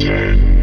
Yeah.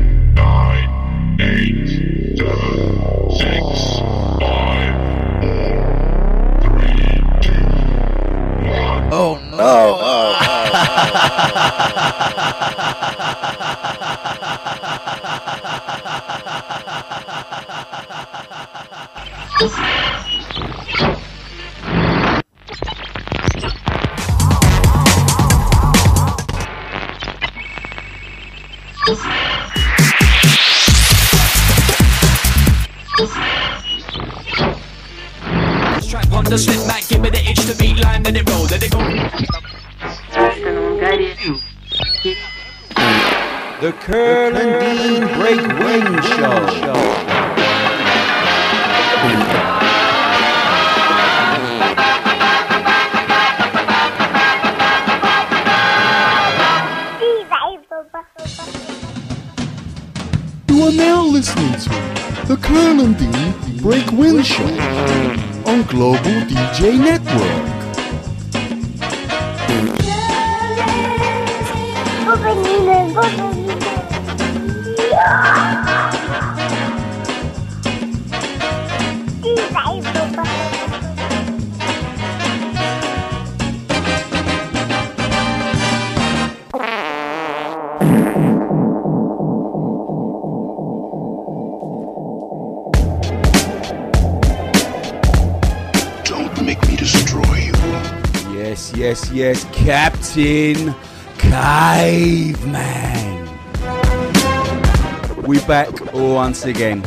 Captain Caveman. We back once again.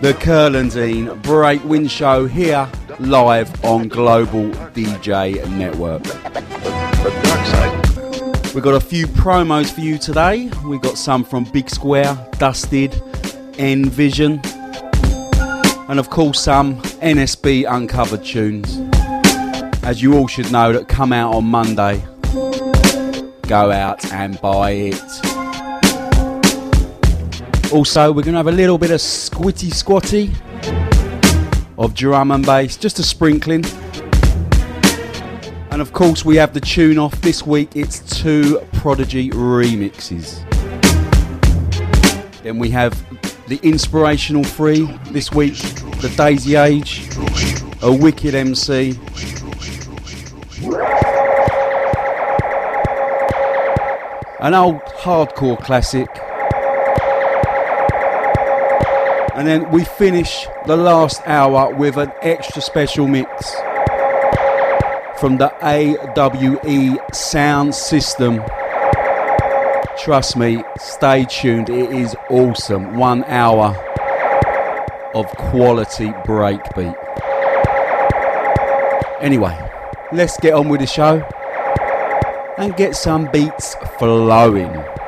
The Curl and Dean and Break Wind Show here live on Global DJ Network. We've got a few promos for you today. We've got some from Big Square, Dusted, Envision, and of course some NSB uncovered tunes. As you all should know, that come out on Monday. Go out and buy it. Also, we're going to have a little bit of squitty squatty of drum and bass, just a sprinkling. And of course, we have the tune off this week. It's two Prodigy remixes. Then we have the inspirational three this week the Daisy Age, a Wicked MC, an old hardcore classic. And then we finish the last hour with an extra special mix from the AWE sound system. Trust me, stay tuned, it is awesome. One hour of quality breakbeat. Anyway, let's get on with the show and get some beats flowing.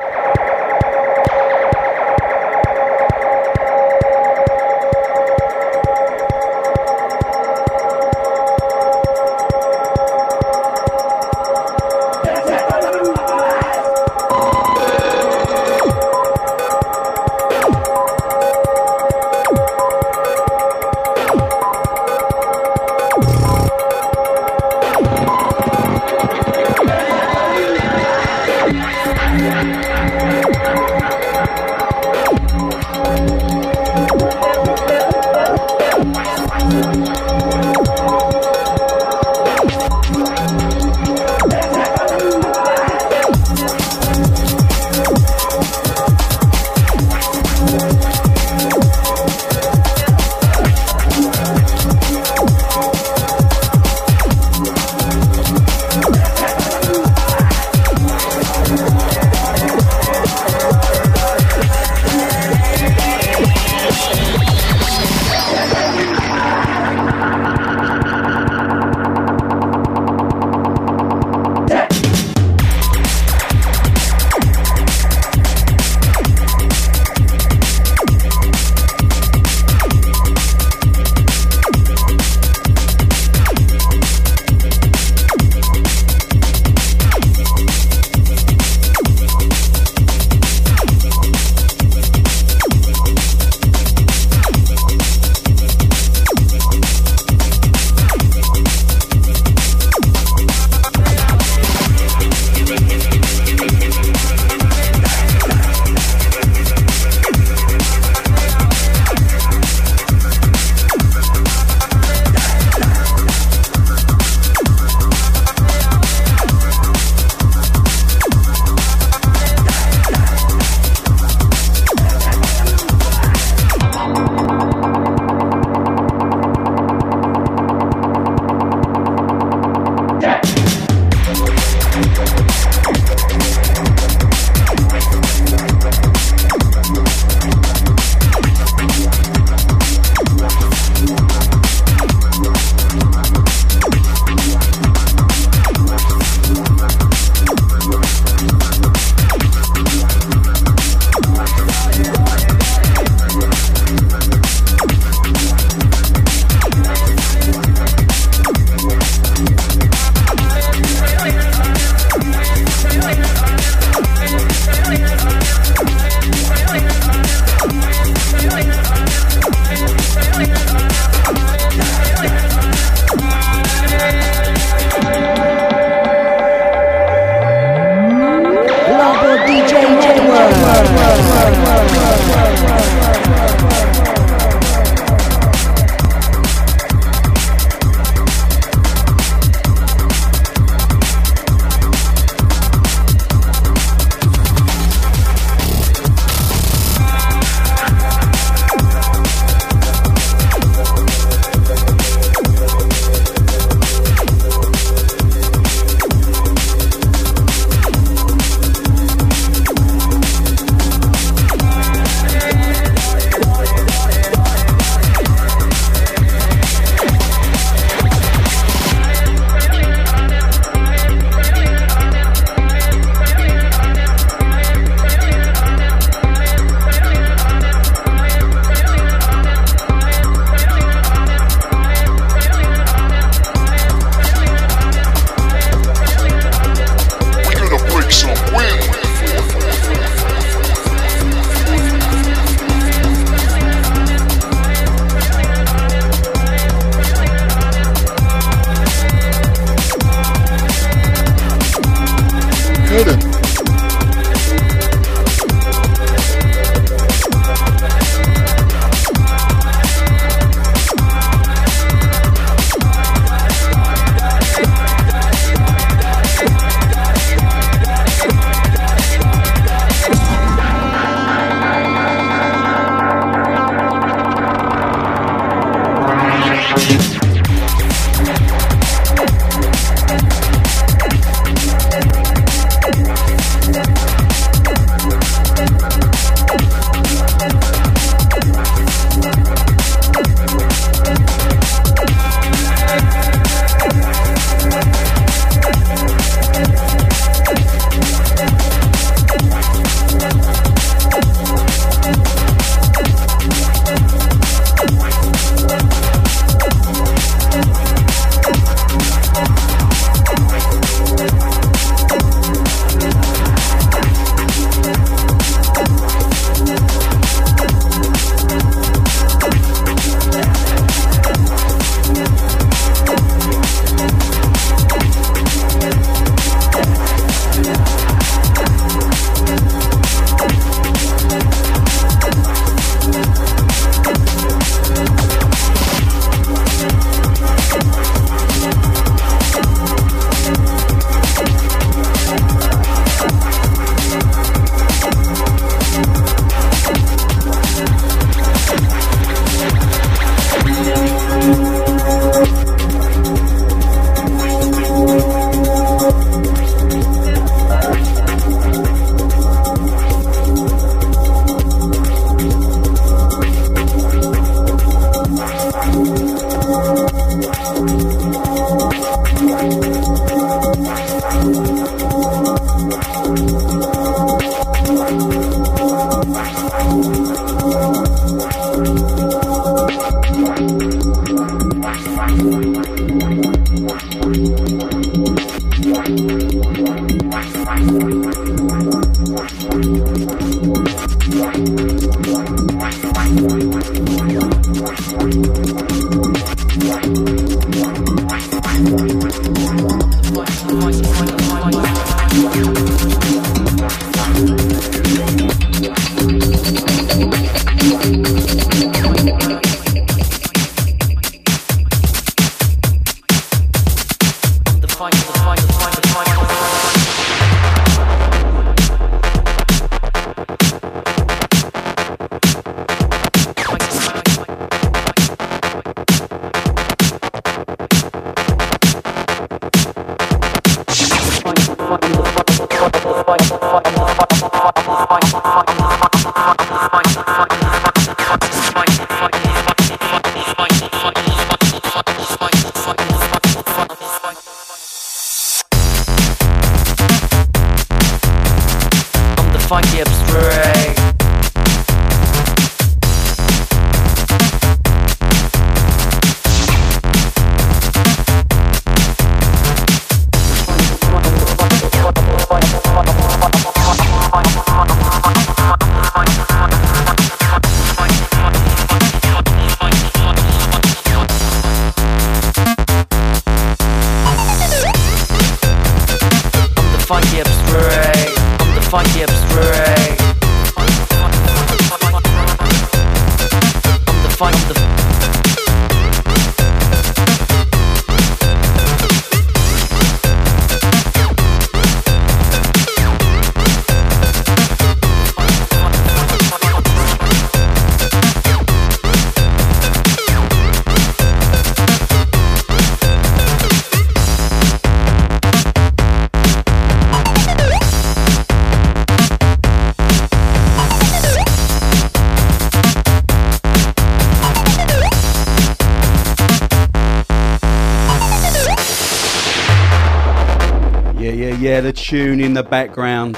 Tune in the background.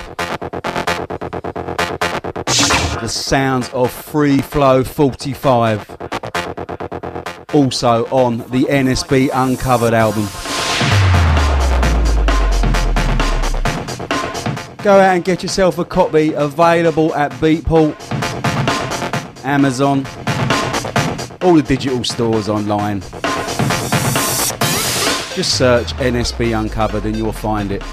The sounds of Free Flow 45. Also on the NSB Uncovered album. Go out and get yourself a copy available at Beatport, Amazon, all the digital stores online. Just search NSB Uncovered and you'll find it.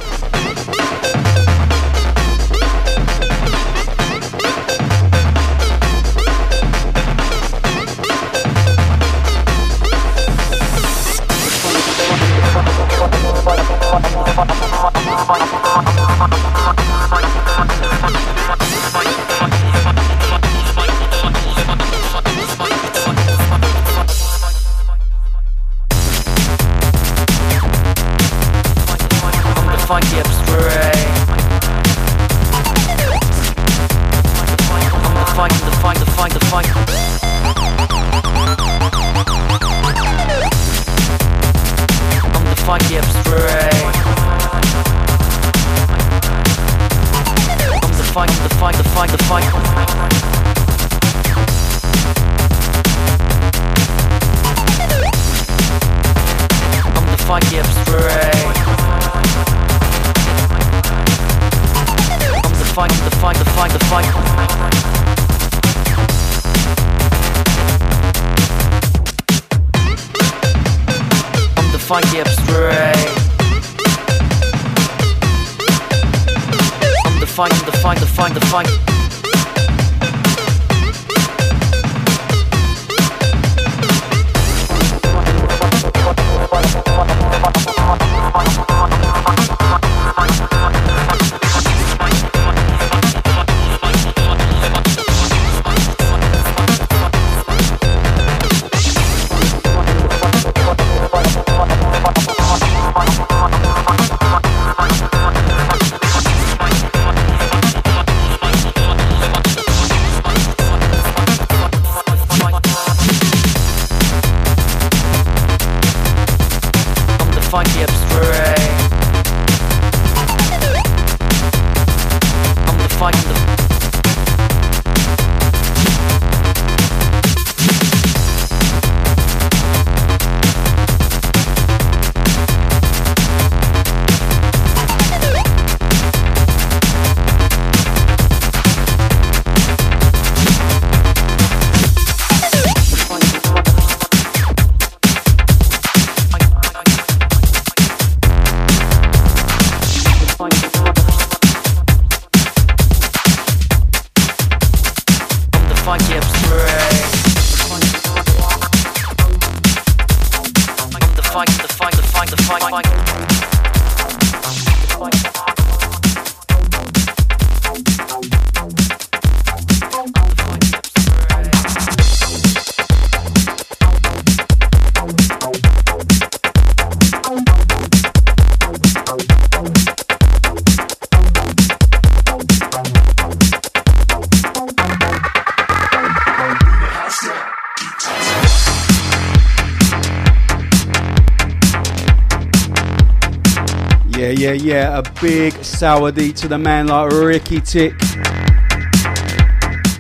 Yeah, yeah. A big sourdy to the man like Ricky Tick.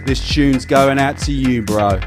This tune's going out to you, bro.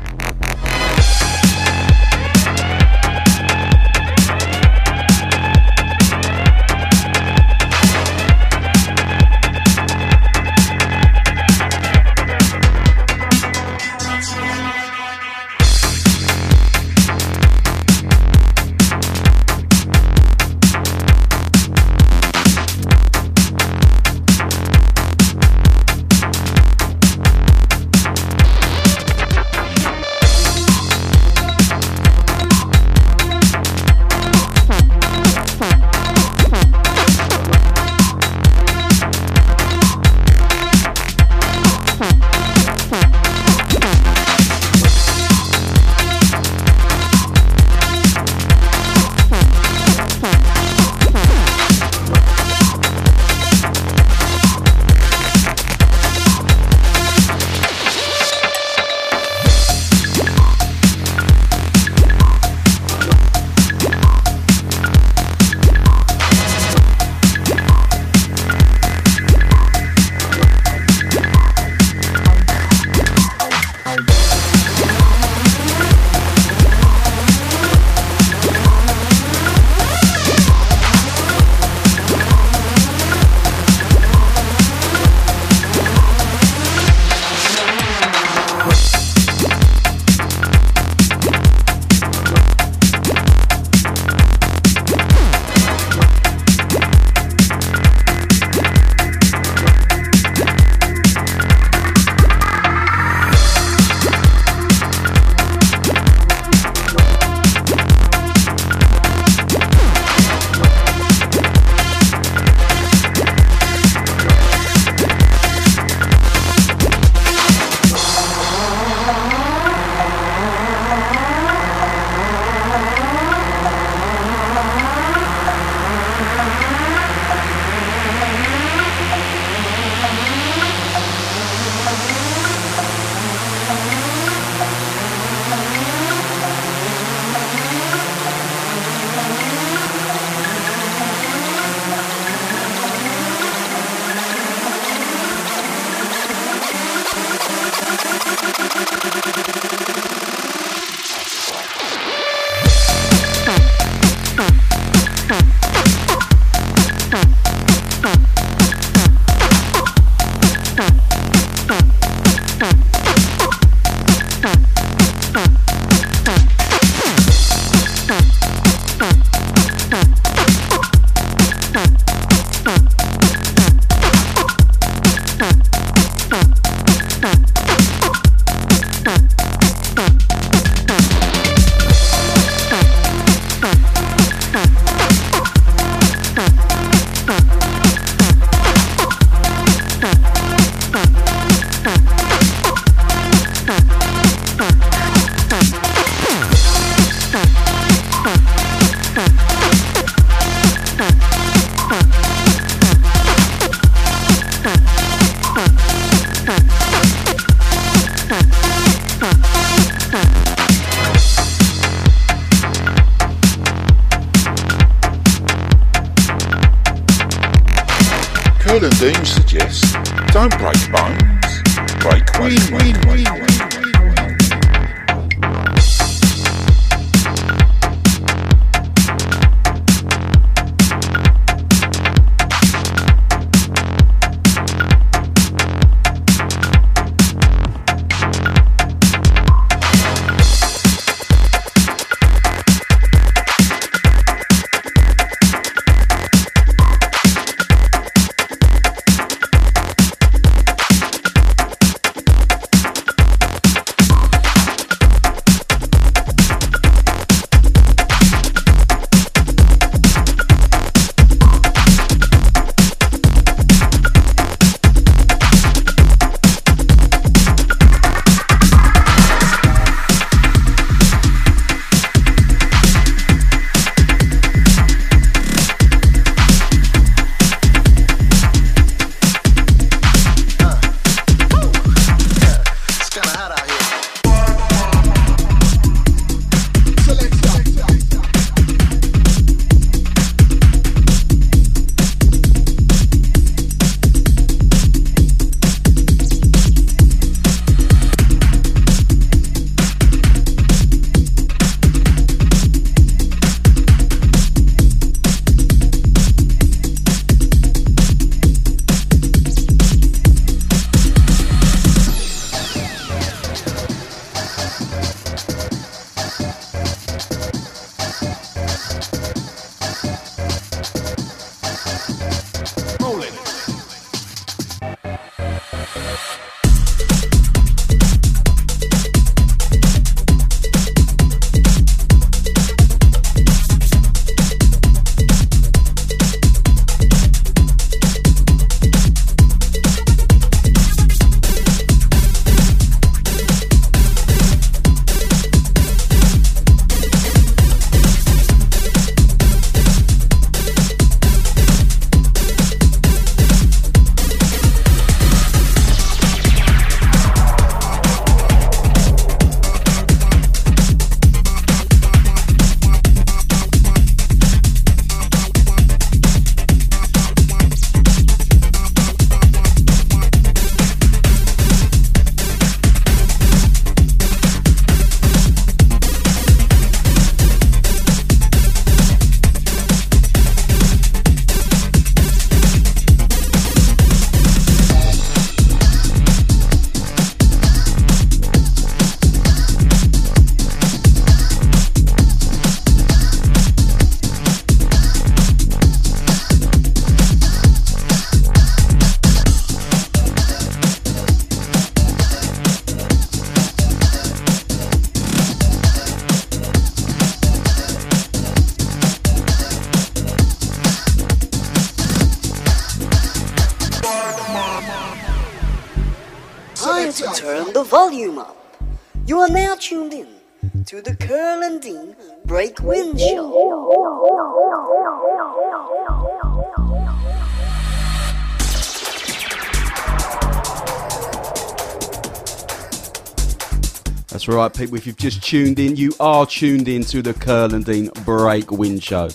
Right, people. If you've just tuned in, you are tuned in to the Curl and Dean Break Wind Show.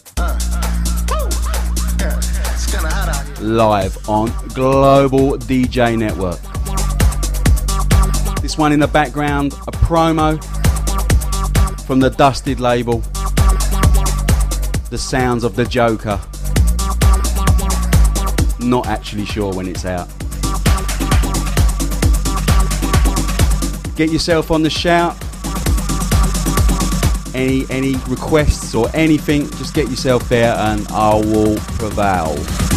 Live on Global DJ Network. This one in the background, a promo from the Dusted label. The sounds of the Joker. Not actually sure when it's out. Get yourself on the shout. Any any requests or anything, just get yourself there and I will prevail.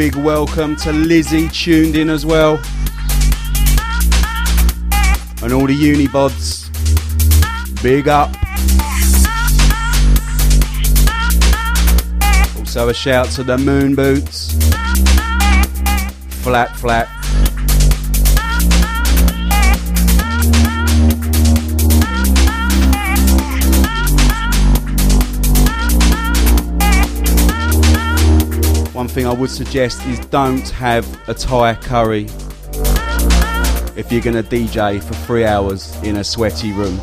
Big welcome to Lizzie tuned in as well. And all the Unibods, big up. Also a shout to the Moon Boots. Flat, flat. Thing I would suggest is don't have a Thai curry if you're going to DJ for three hours in a sweaty room.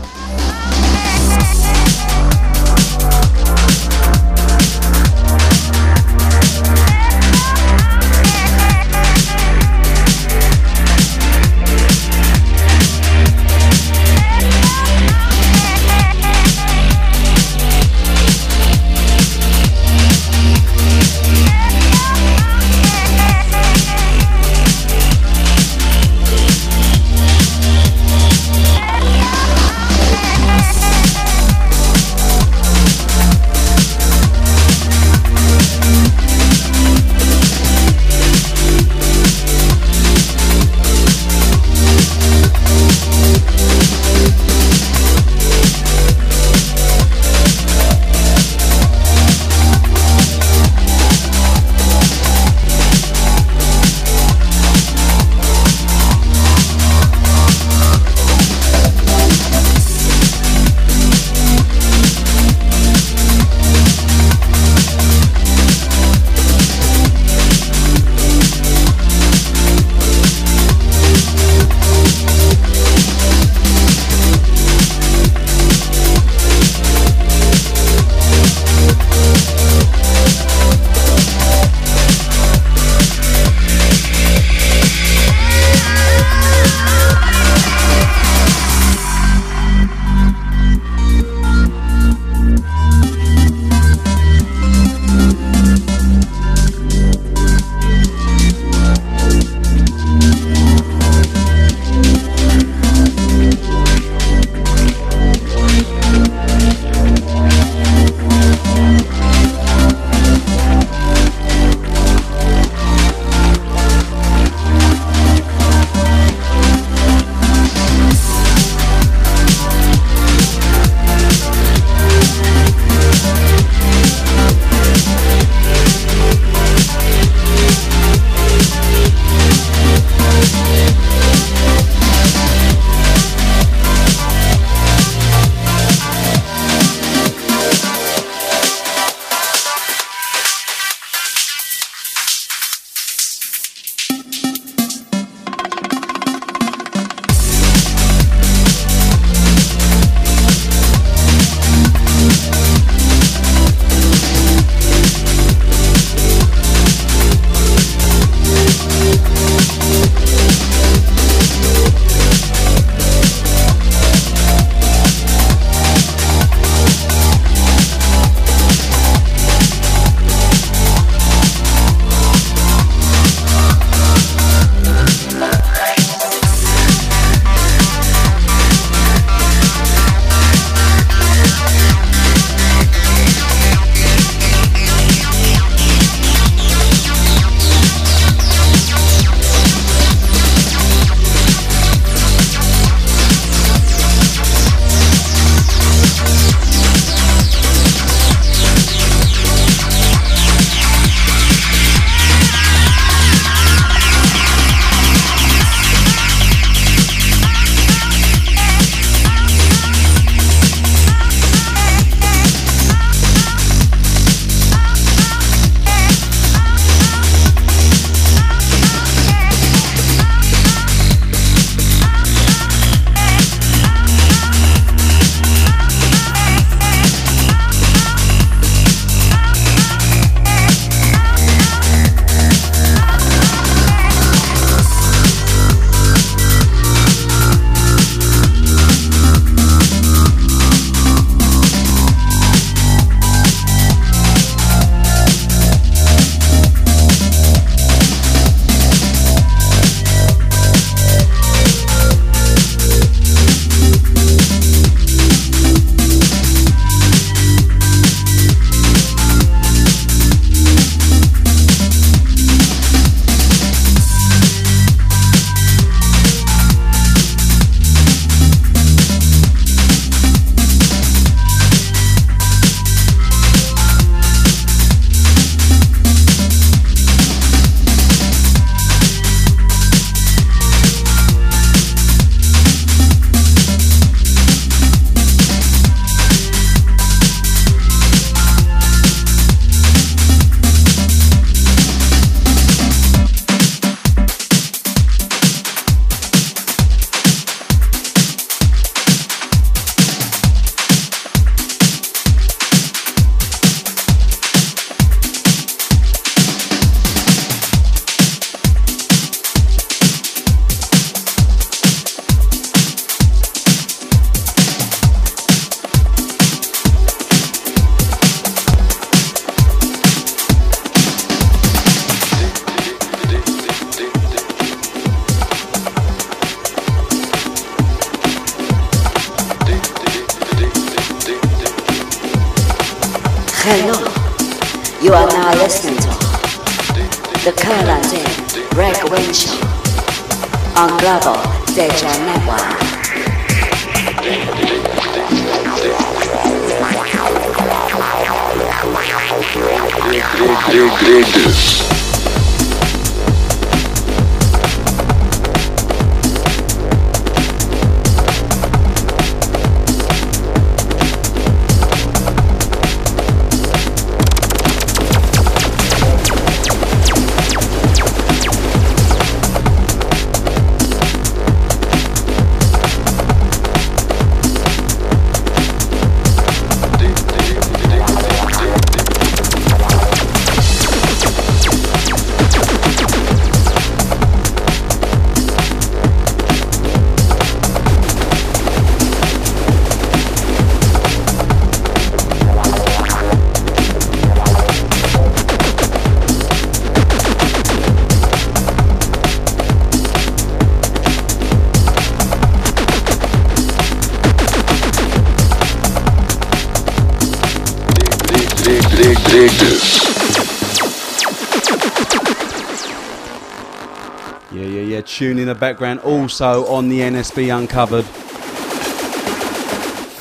Background. Also on the NSB Uncovered.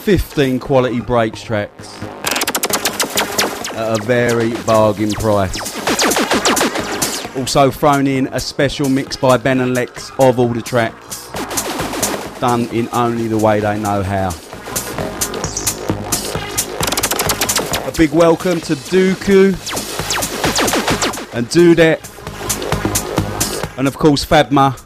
15 quality breaks tracks at a very bargain price. Also thrown in a special mix by Ben and Lex of all the tracks. Done in only the way they know how. A big welcome to Dooku and Dudet and of course Fabma.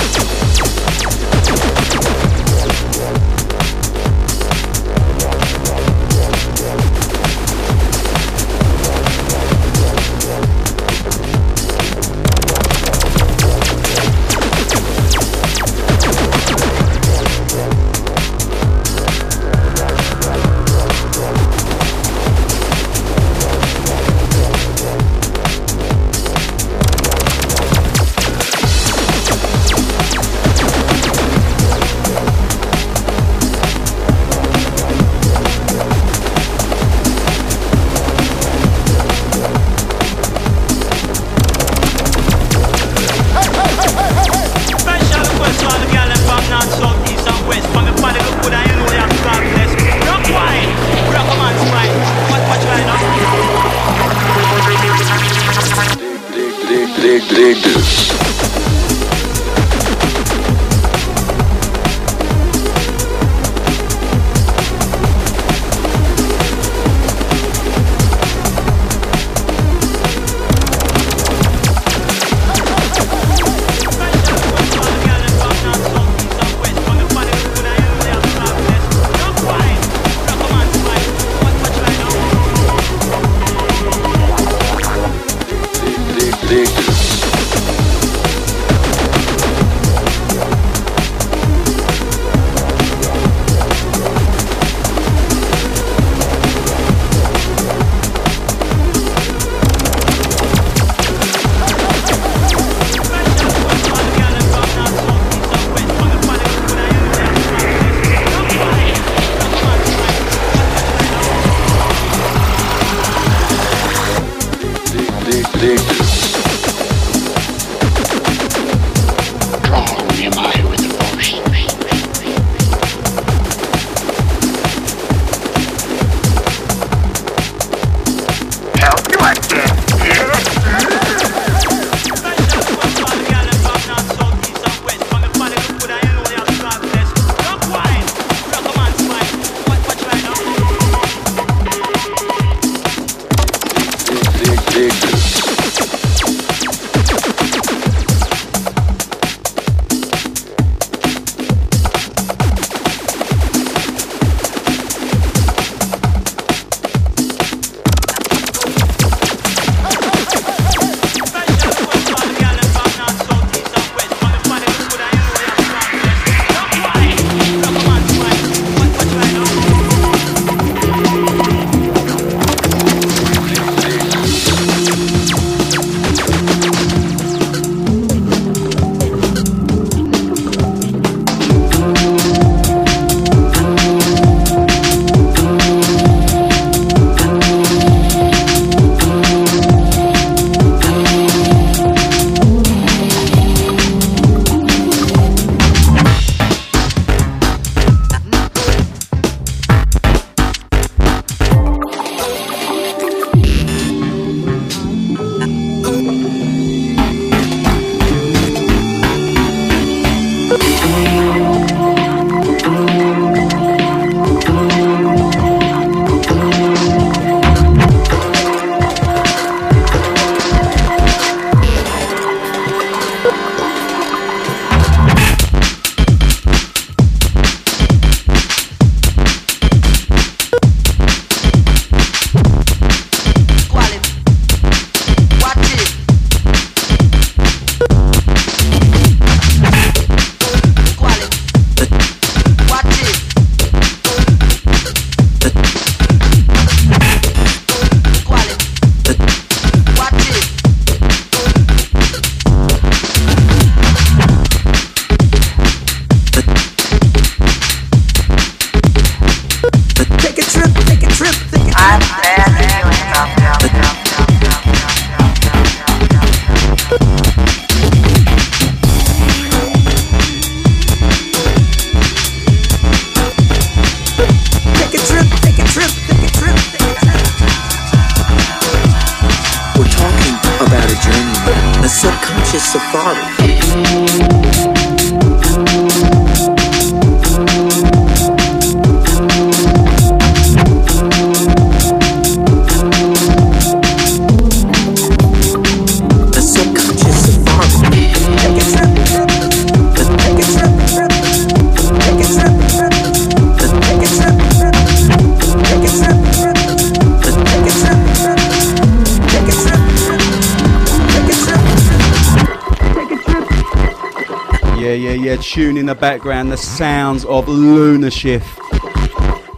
background, the sounds of Lunar Shift.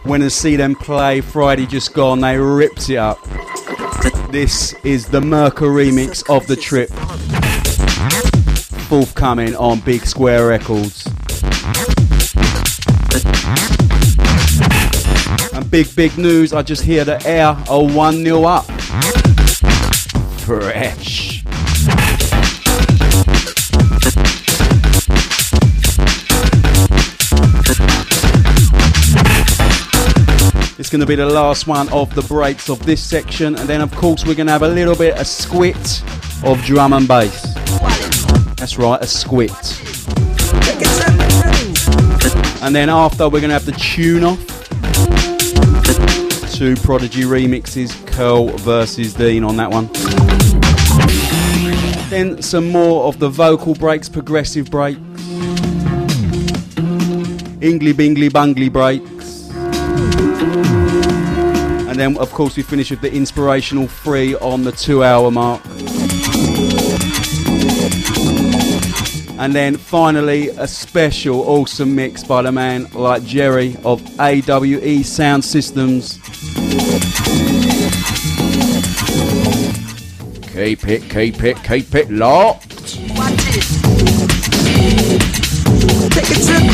When I see them play Friday just gone, they ripped it up. This is the Merca remix of the trip. Forthcoming on Big Square Records. And big, big news, I just hear the air are 1 0 up. Fresh. Going to be the last one of the breaks of this section, and then of course we're going to have a little bit a squit of drum and bass. That's right, a squit. And then after we're going to have the tune off. Two Prodigy remixes, Curl versus Dean on that one. Then some more of the vocal breaks, progressive breaks, Ingly Bingly Bungly breaks. And then, of course, we finish with the inspirational three on the two hour mark. And then finally, a special awesome mix by the man like Jerry of AWE Sound Systems. Keep it, keep it, keep it locked. Take a trip,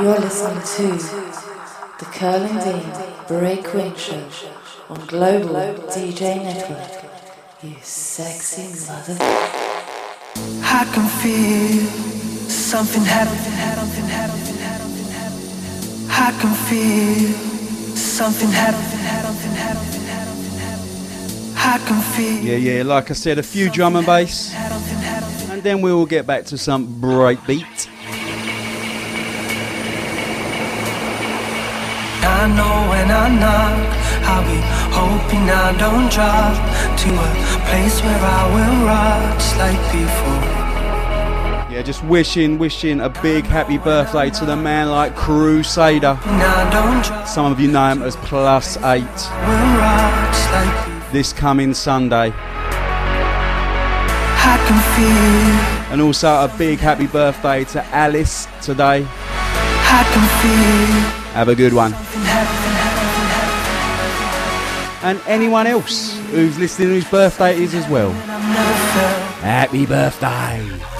You're listening to the Curl and Dean Break Wind Show on Global DJ Network. You sexy mother. I can feel something happening. I can feel something happening. I can feel. Yeah, yeah. Like I said, a few drum and bass, and then we will get back to some breakbeat. beat. I know when I knock, I'll be hoping I don't drop to a place where I will rot like before. Yeah, just wishing, wishing a big happy birthday to the man like Crusader. Some of you know him as Plus 8. This coming Sunday. And also a big happy birthday to Alice today. Have a good one. And anyone else who's listening whose birthday it is as well. Happy birthday!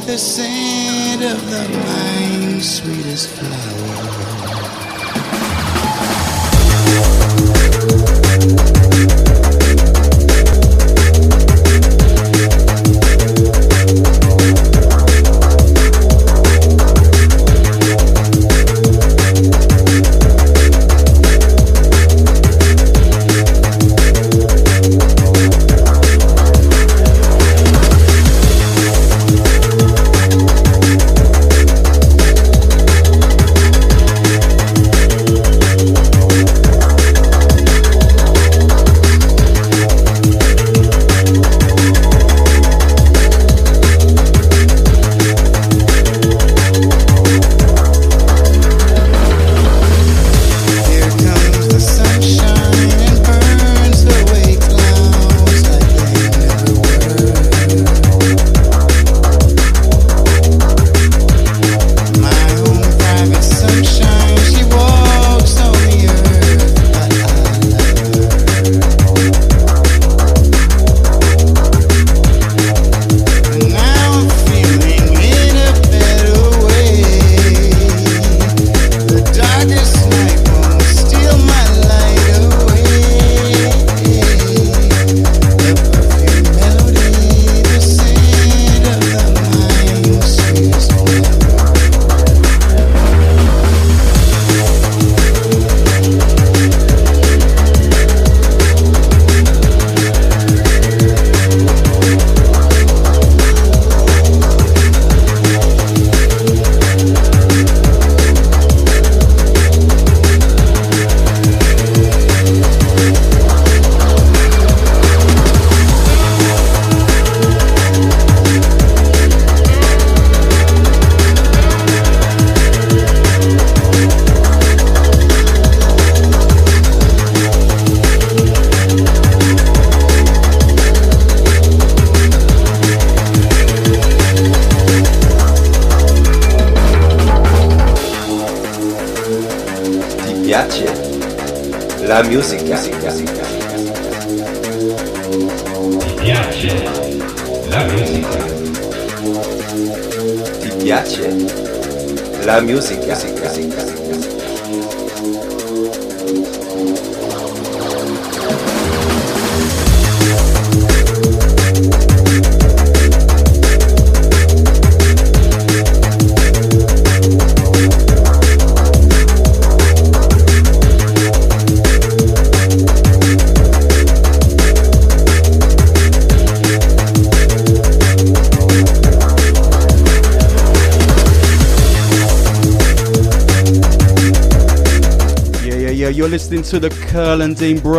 The scent of the mind's sweetest flower.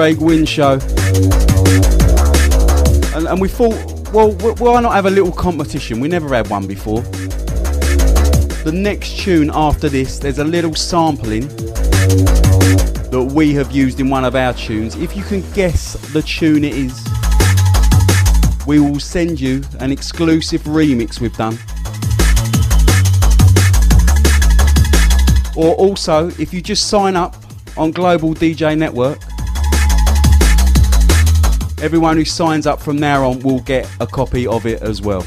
Break Wind Show. And, and we thought, well, why not have a little competition? We never had one before. The next tune after this, there's a little sampling that we have used in one of our tunes. If you can guess the tune it is, we will send you an exclusive remix we've done. Or also, if you just sign up on Global DJ Network, everyone who signs up from now on will get a copy of it as well.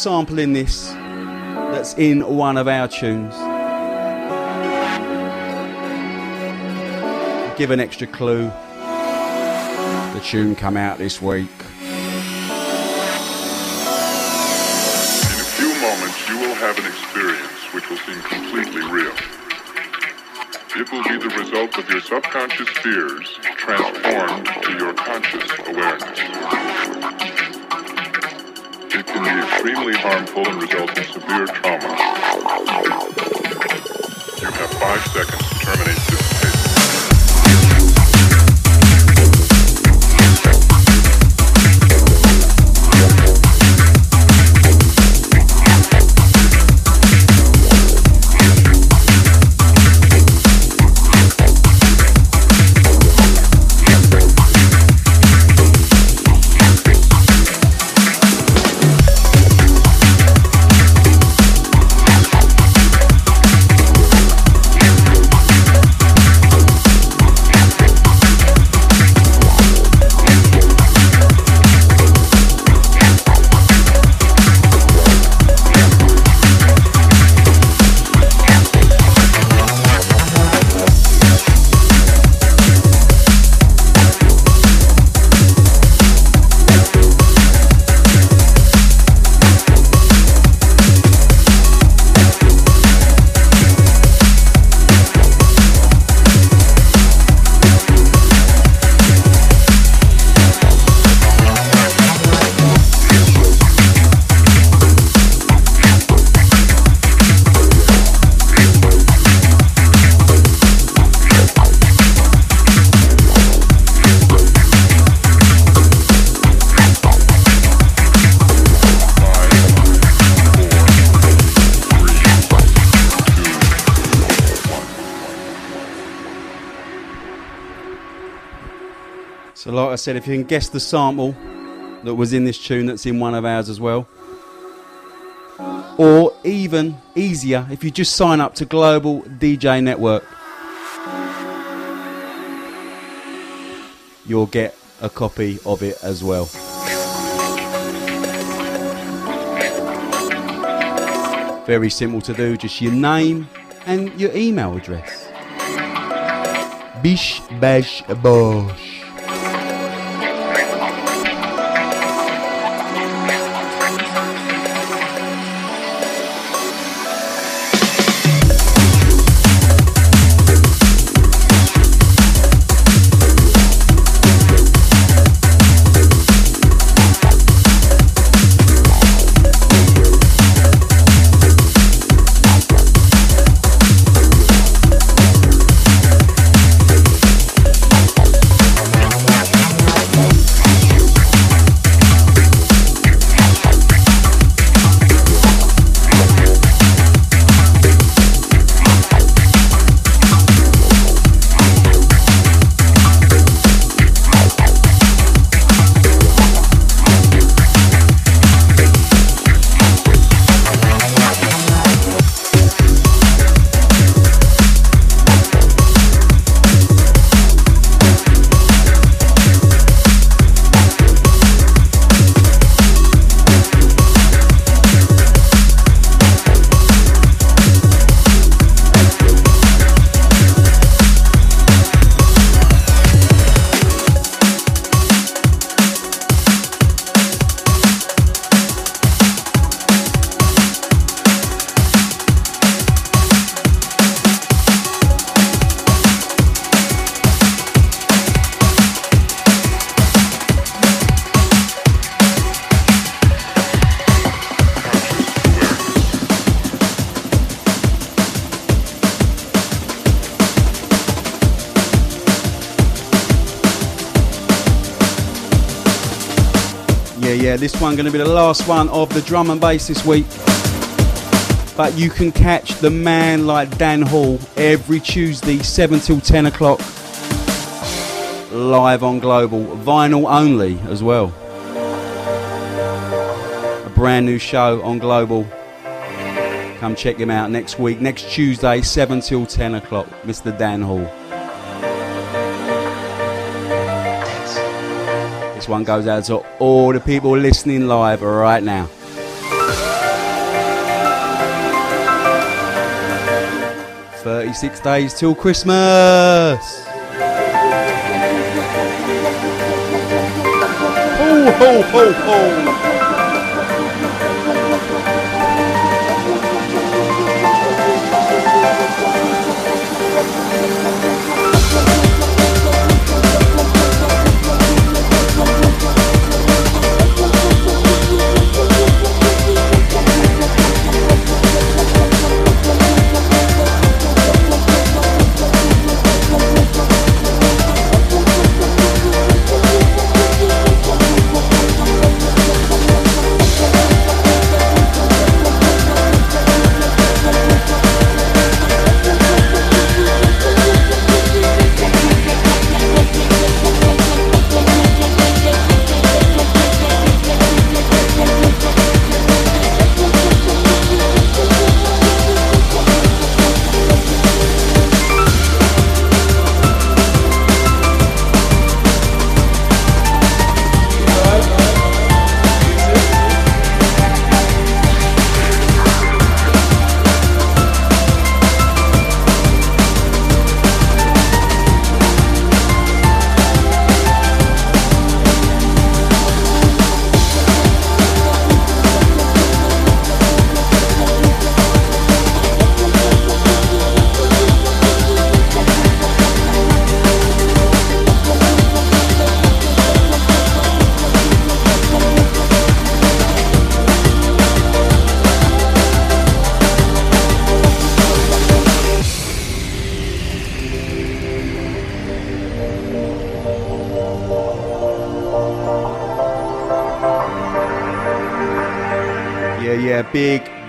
sampling this that's in one of our tunes. Give an extra clue. The tune come out this week. In a few moments you will have an experience which will seem completely real. It will be the result of your subconscious fears transformed to your conscious awareness. Extremely harmful and result in severe trauma. You have five seconds like I said, if you can guess the sample that was in this tune that's in one of ours as well, or even easier, if you just sign up to Global DJ Network, you'll get a copy of it as well. Very simple to do, just your name and your email address. Bish bash bosh. This one going to be the last one of the drum and bass this week. But you can catch the man like Dan Hall every Tuesday, 7 till 10 o'clock, live on Global, vinyl only as well. A brand new show on Global. Come check him out next week, next Tuesday, 7 till 10 o'clock, Mr. Dan Hall. one goes out to all the people listening live right now. Thirty-six days till Christmas. Oh, ho ho ho!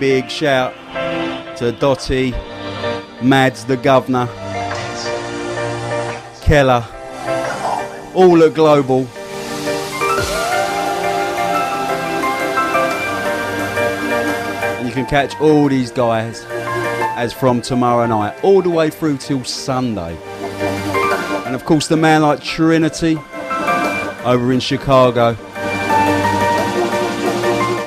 Big, shout to Dotty, Mads the Governor, Keller, all at Global. You can catch all these guys as from tomorrow night, all the way through till Sunday. And of course, the man like Trinity over in Chicago.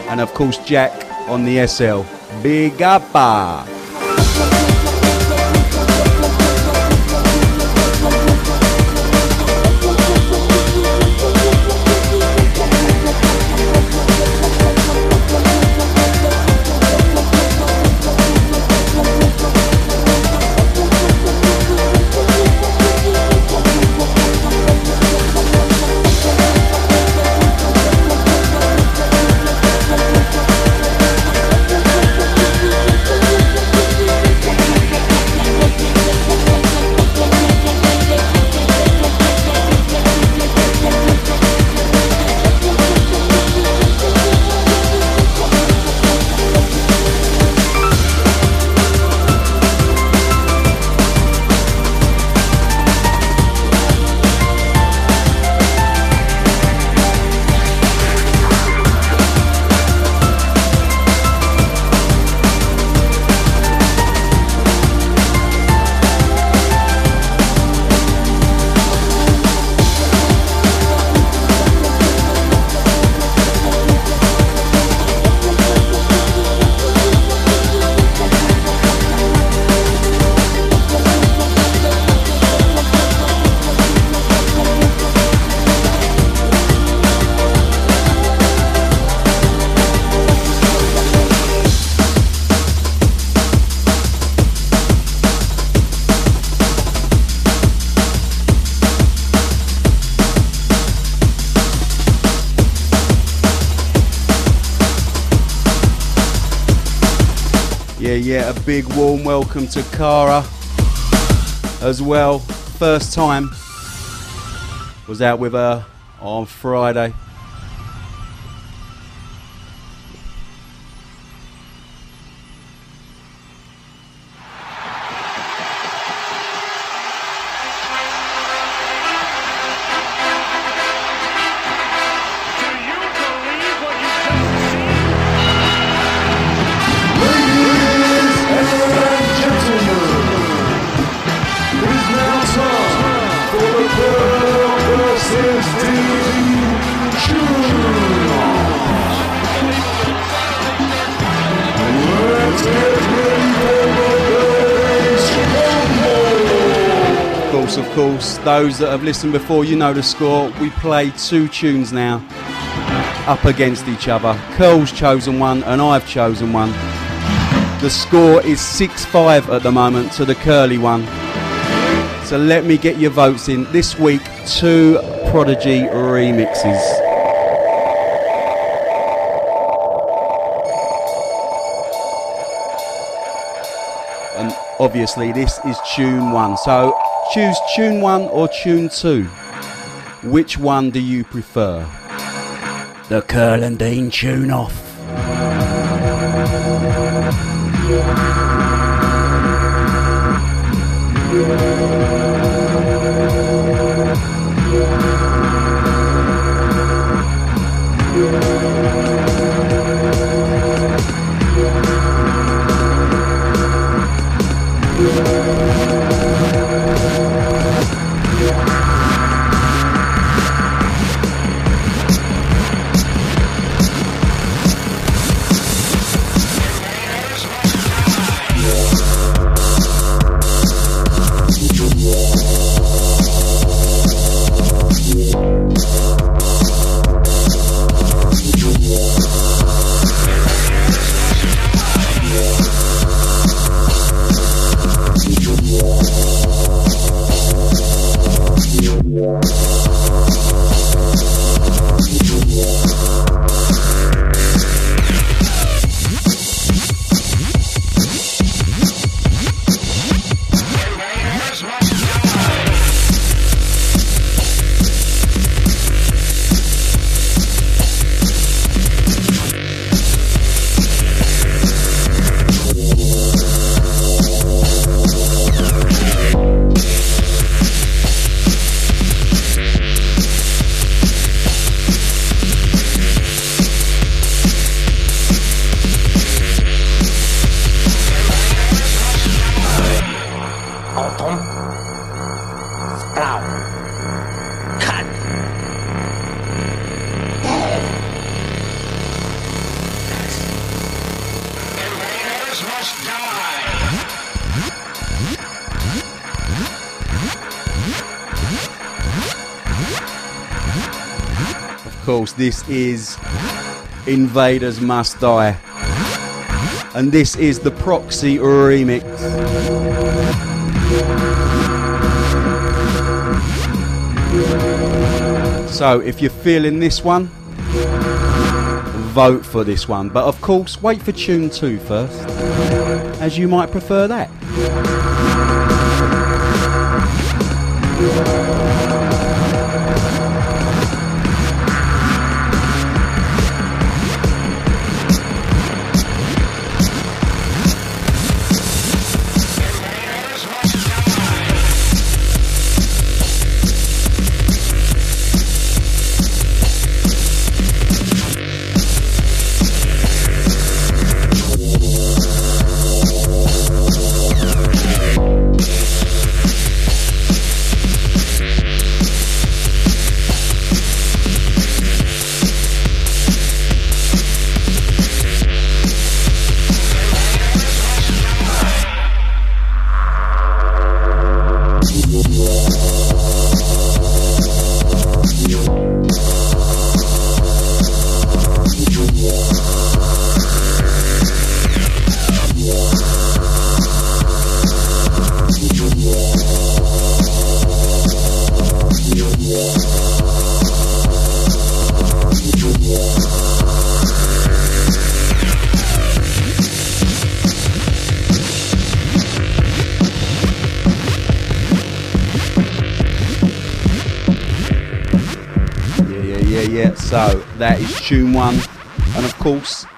And of course, Jack on the SL. Big uppa. Ah. Big warm welcome to Cara as well. First time was out with her on Friday. That have listened before, you know the score. We play two tunes now. up against each other. Curl's chosen one and I've chosen one. The score is 6 5 at the moment to the Curly one. So let me get your votes in. This week, two Prodigy remixes. And obviously, this is tune one. So choose tune one or tune two. Which one do you prefer? The Curl and Dean tune off. This is Invaders Must Die. And this is the Proxy remix. So, if you're feeling this one, vote for this one. But of course, wait for tune two first, as you might prefer that.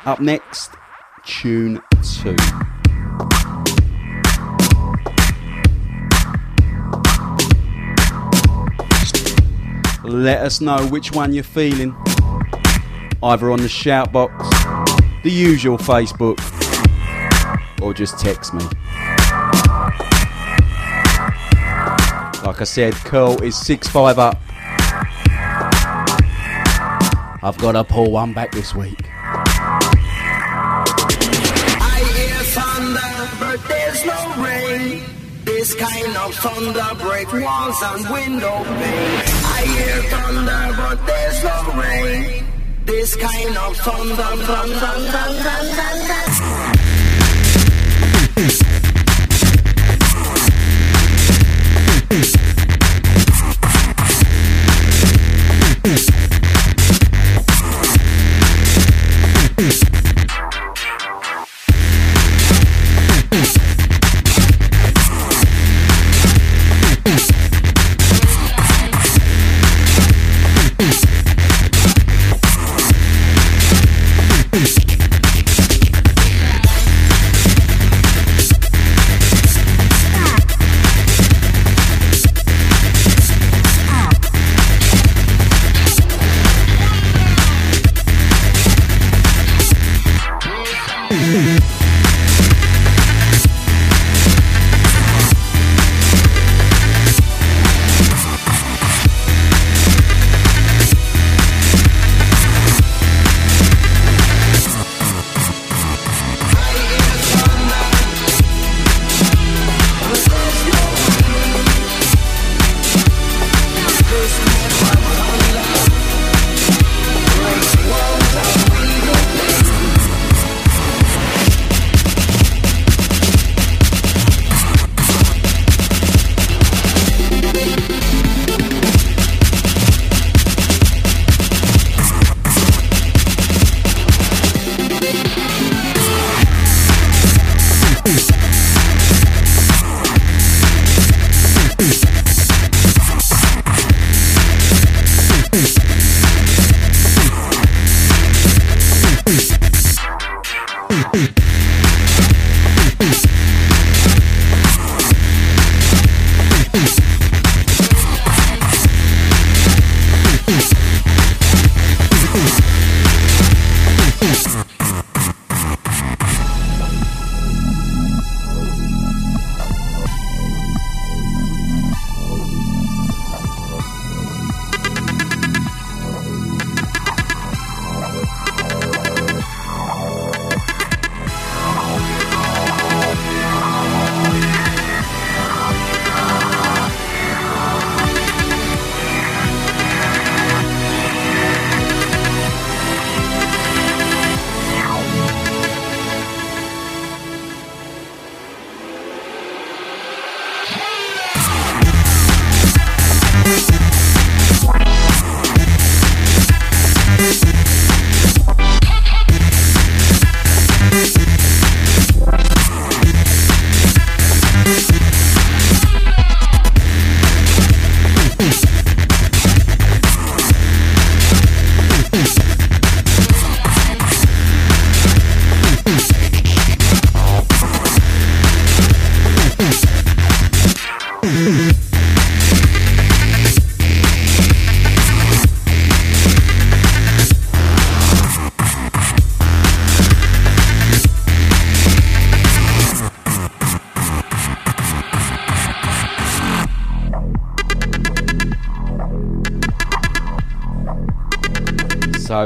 Up next, tune two. Let us know which one you're feeling. Either on the shout box, the usual Facebook, or just text me. Like I said, Curl is six five up. I've got to pull one back this week. But there's no rain. This kind of thunder break walls and window pane. I hear thunder, but there's no rain. This kind of thunder, thunder, thunder, thunder, thunder.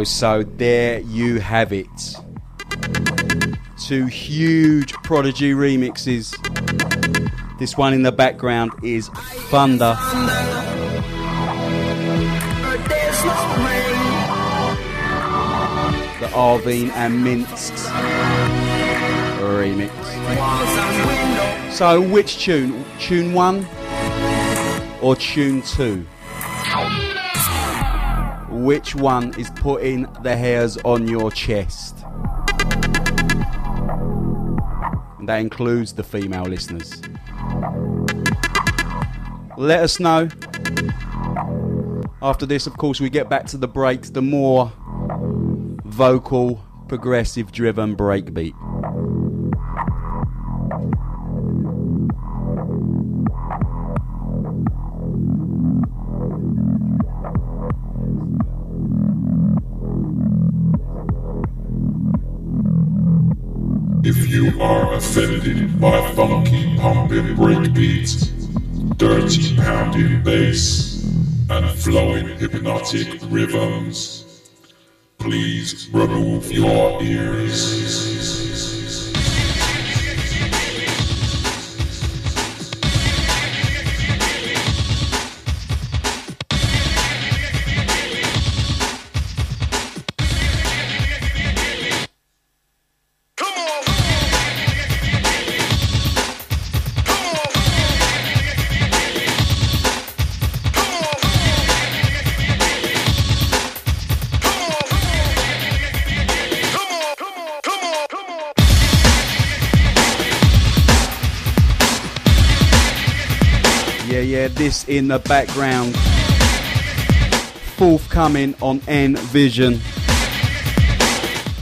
So, there you have it. Two huge Prodigy remixes. This one in the background is Thunder. The Arveene and Misk remix. So, which tune? Tune one or tune two? Which one is putting the hairs on your chest? And that includes the female listeners. Let us know. After this, of course, we get back to the breaks, the more vocal, progressive driven breakbeat. You by funky pumping breakbeats, dirty pounding bass, and flowing hypnotic rhythms, please remove your ears. This in the background. Forthcoming on N Vision.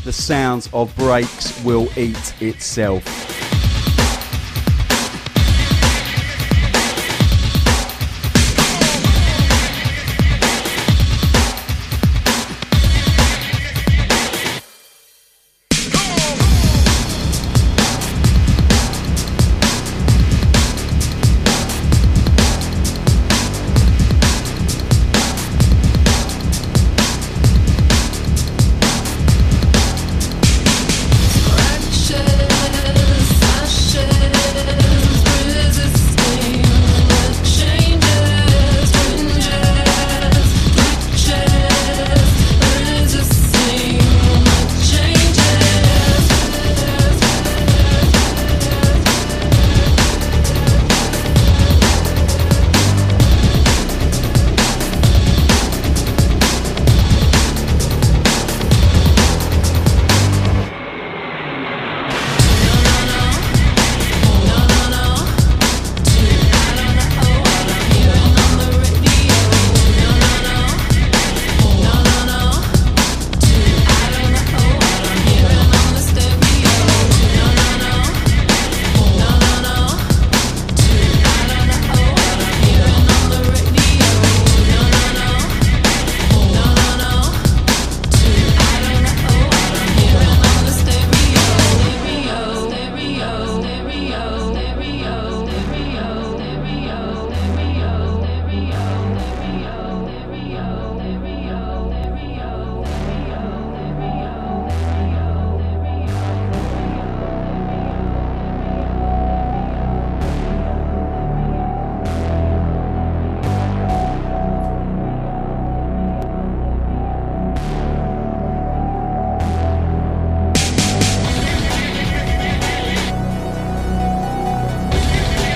The sounds of breaks will eat itself.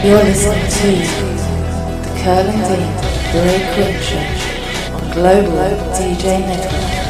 You're listening to the Curl and Dean Break Show on Global DJ Network.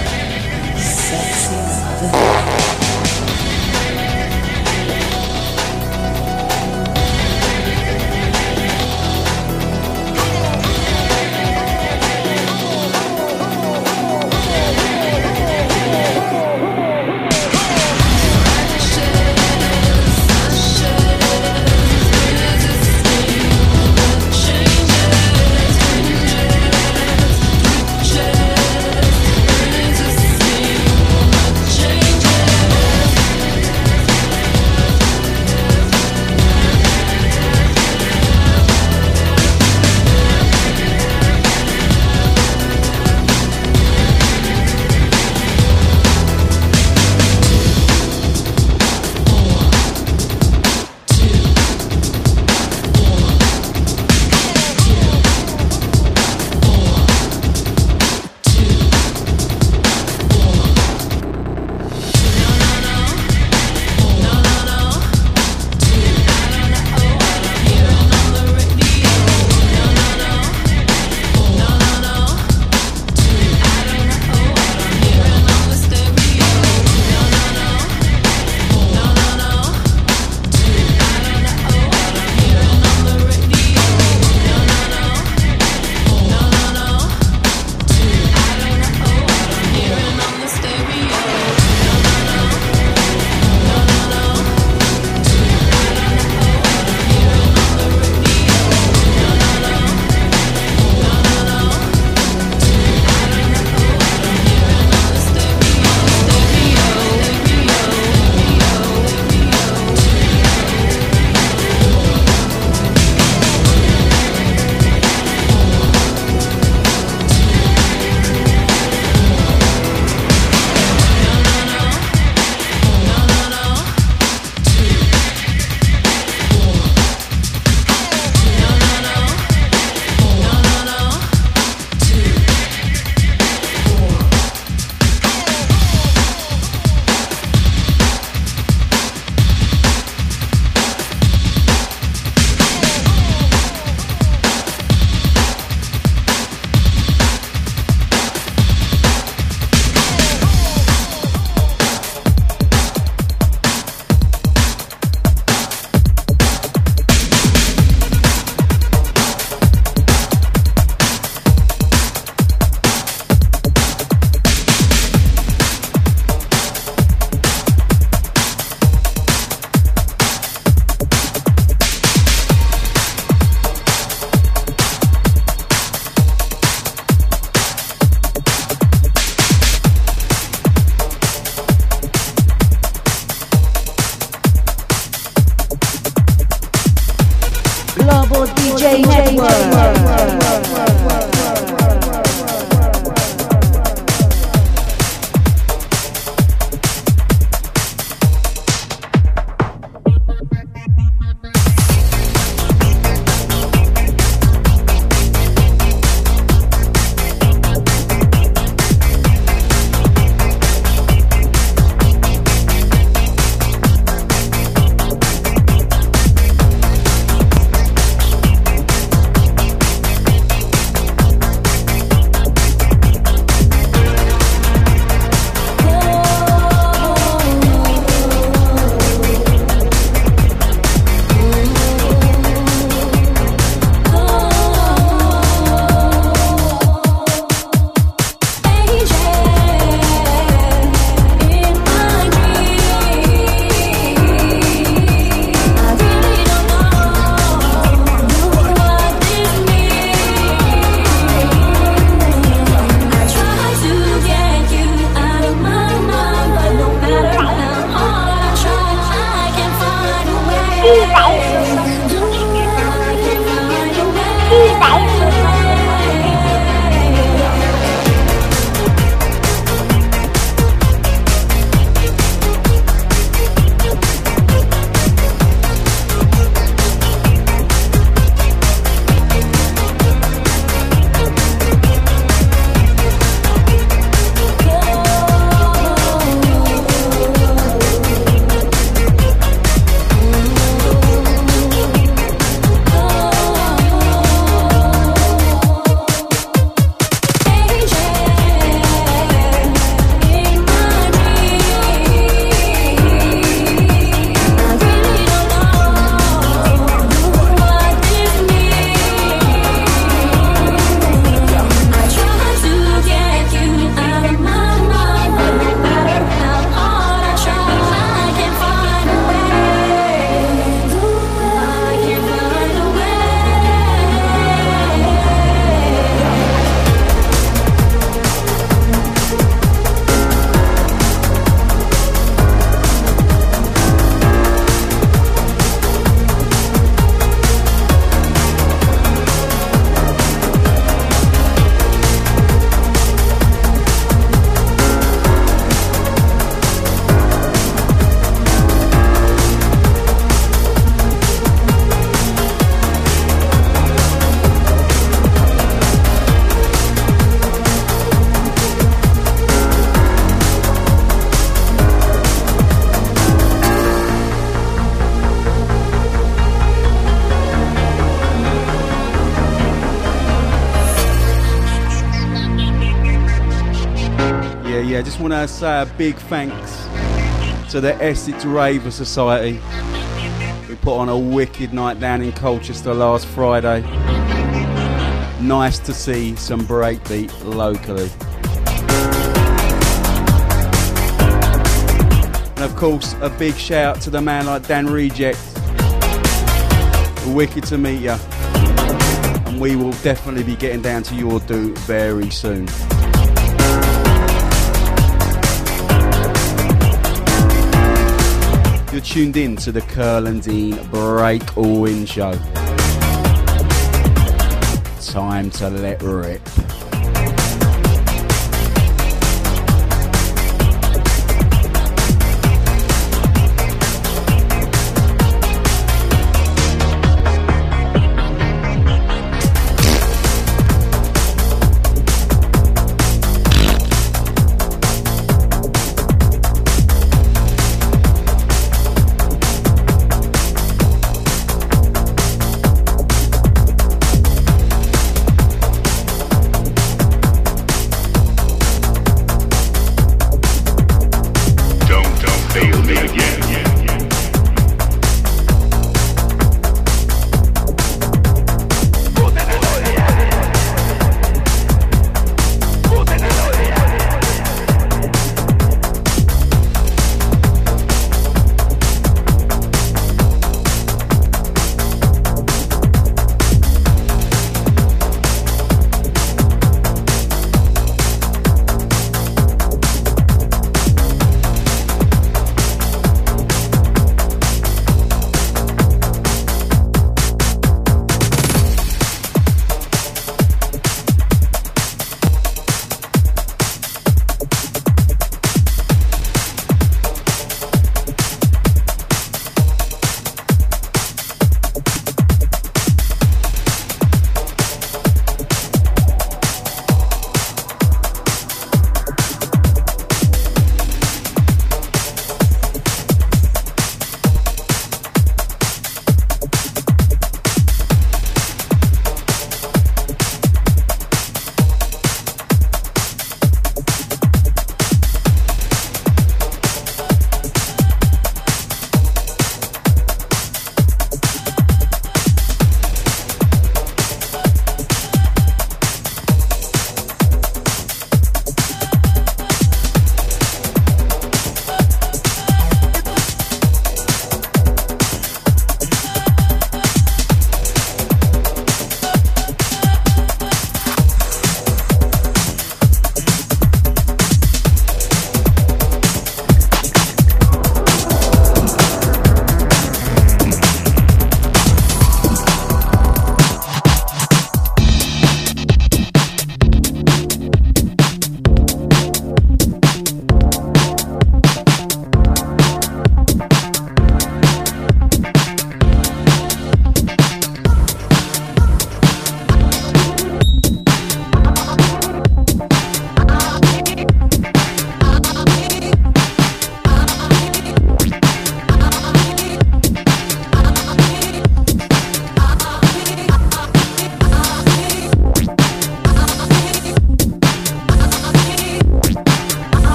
Yeah. Just want to say a big thanks to the Essex Raver Society. We put on a wicked night down in Colchester last Friday. Nice to see some breakbeat locally. And of course, a big shout out to the man like Dan Reject. Wicked to meet you. And we will definitely be getting down to your do very soon. Tuned in to the Curl and Dean Break All In Show. Time to let rip.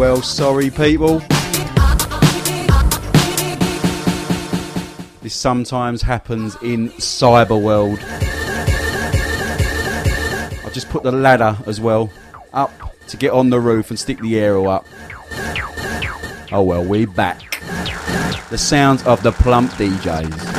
Well, sorry, people. This sometimes happens in cyber world. I just put the ladder as well up to get on the roof and stick the aerial up. Oh well, we back. The sounds of the plump DJs.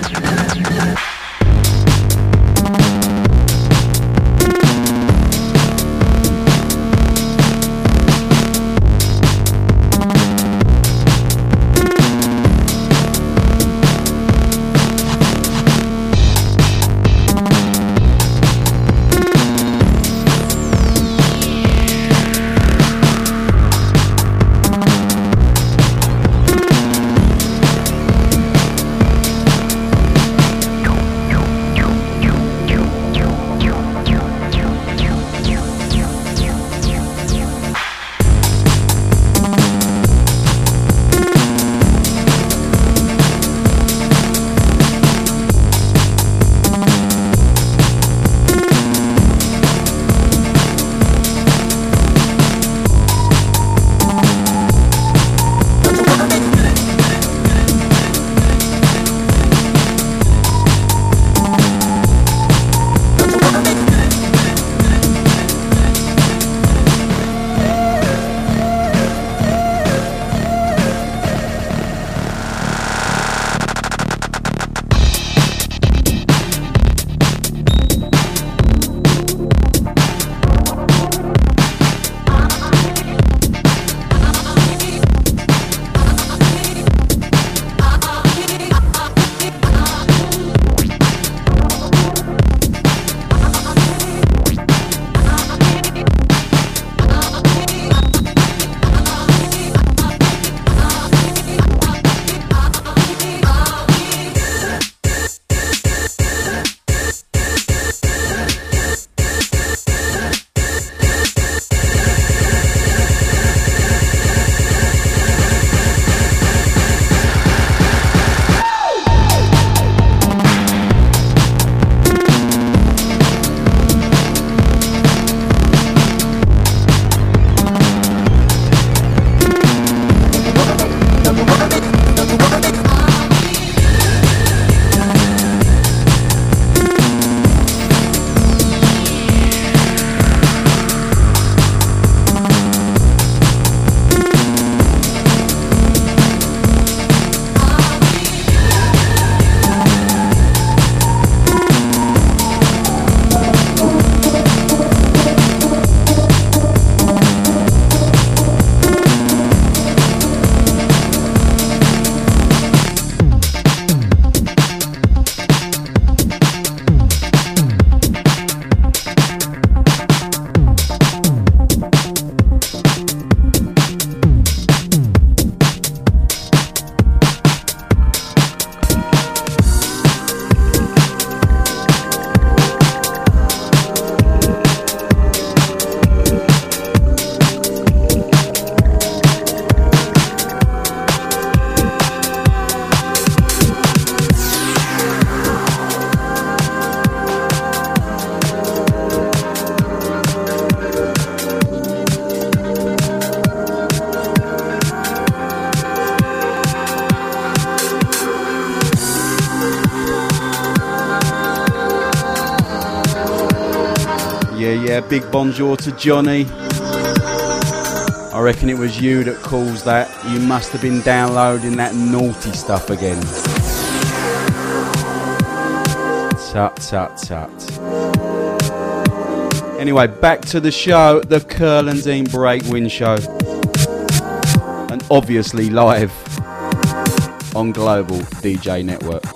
Big bonjour to Johnny. I reckon it was you that caused that. You must have been downloading that naughty stuff again. Tut, tut, tut. Anyway, back to the show, the Curl and Dean Break Wind Show. And obviously live on Global DJ Network.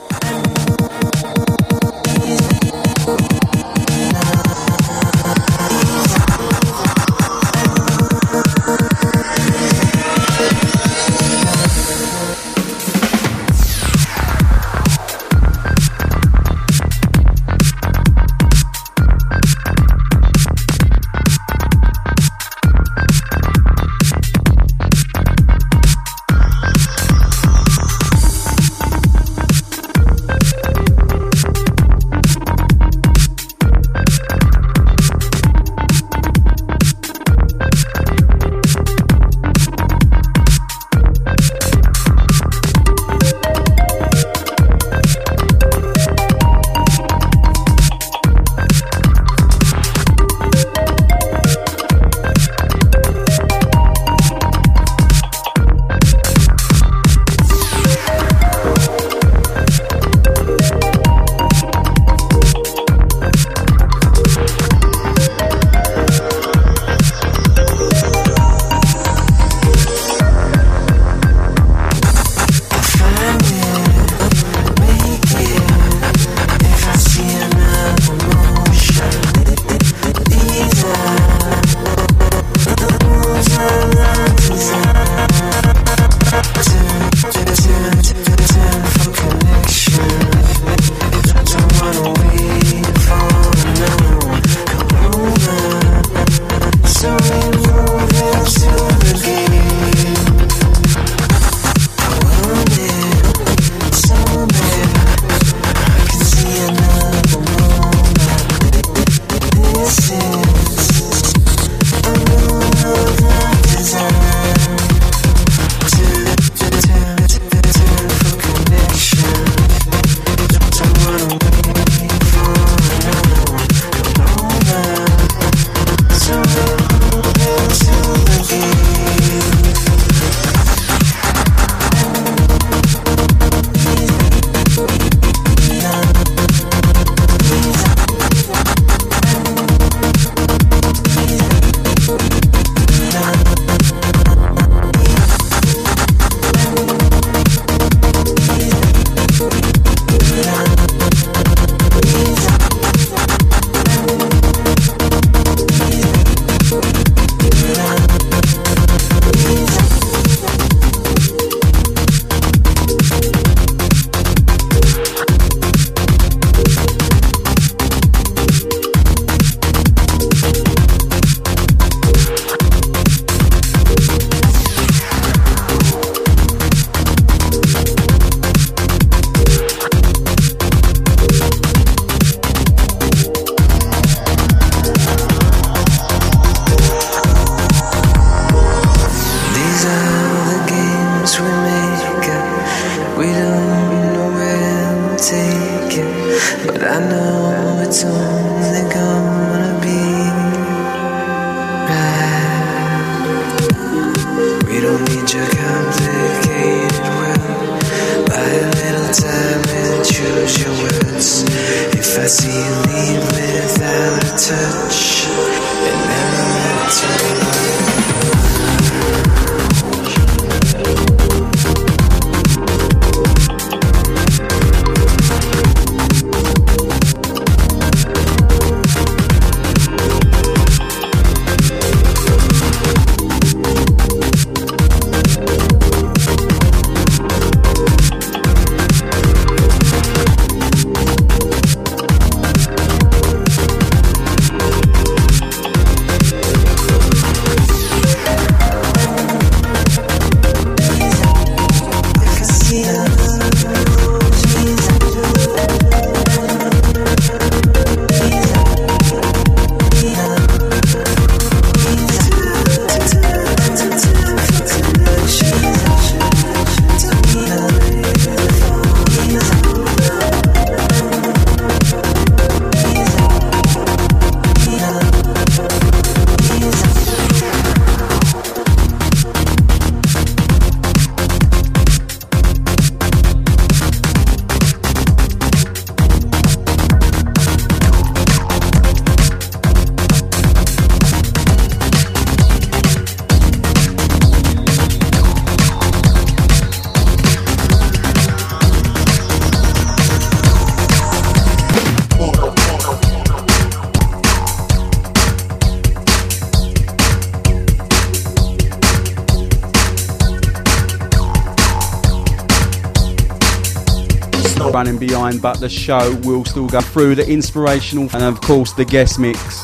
But the show will still go through the inspirational and, of course, the guest mix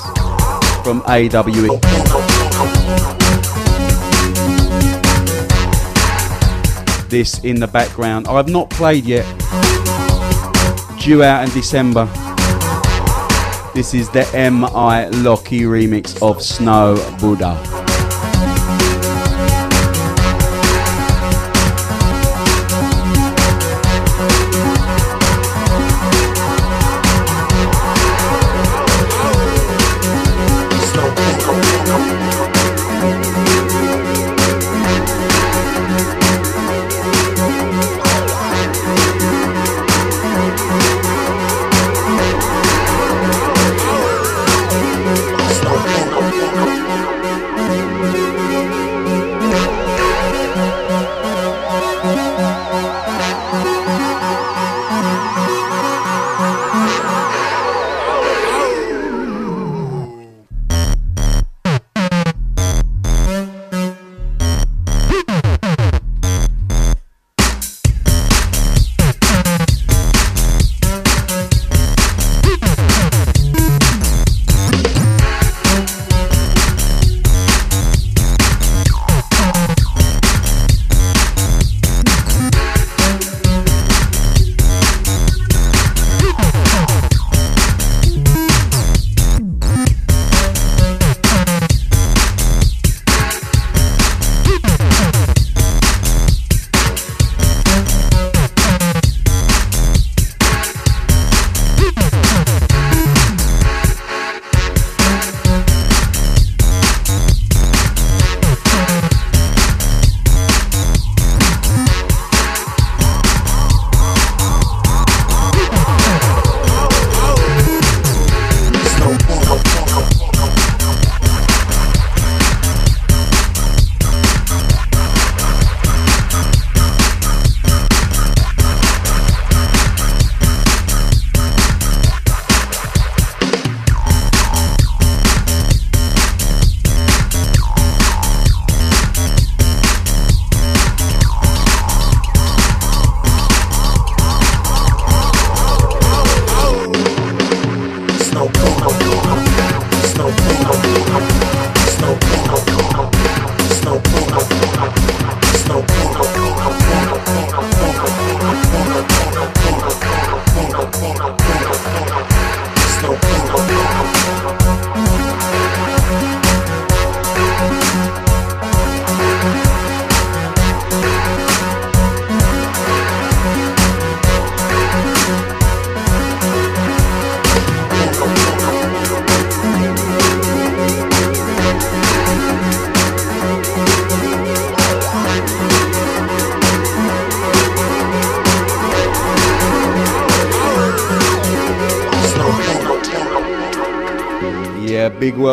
from AWE. This in the background. I've not played yet. Due out in December. This is the M.I. Locky remix of Snow Buddha.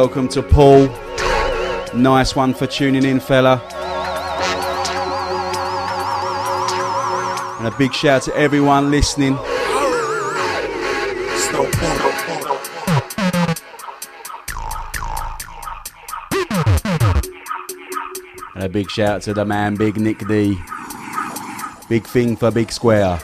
Welcome to Paul. Nice one for tuning in, fella. And a big shout to everyone listening. And a big shout to the man, Big Nick D. Big thing for Big Square.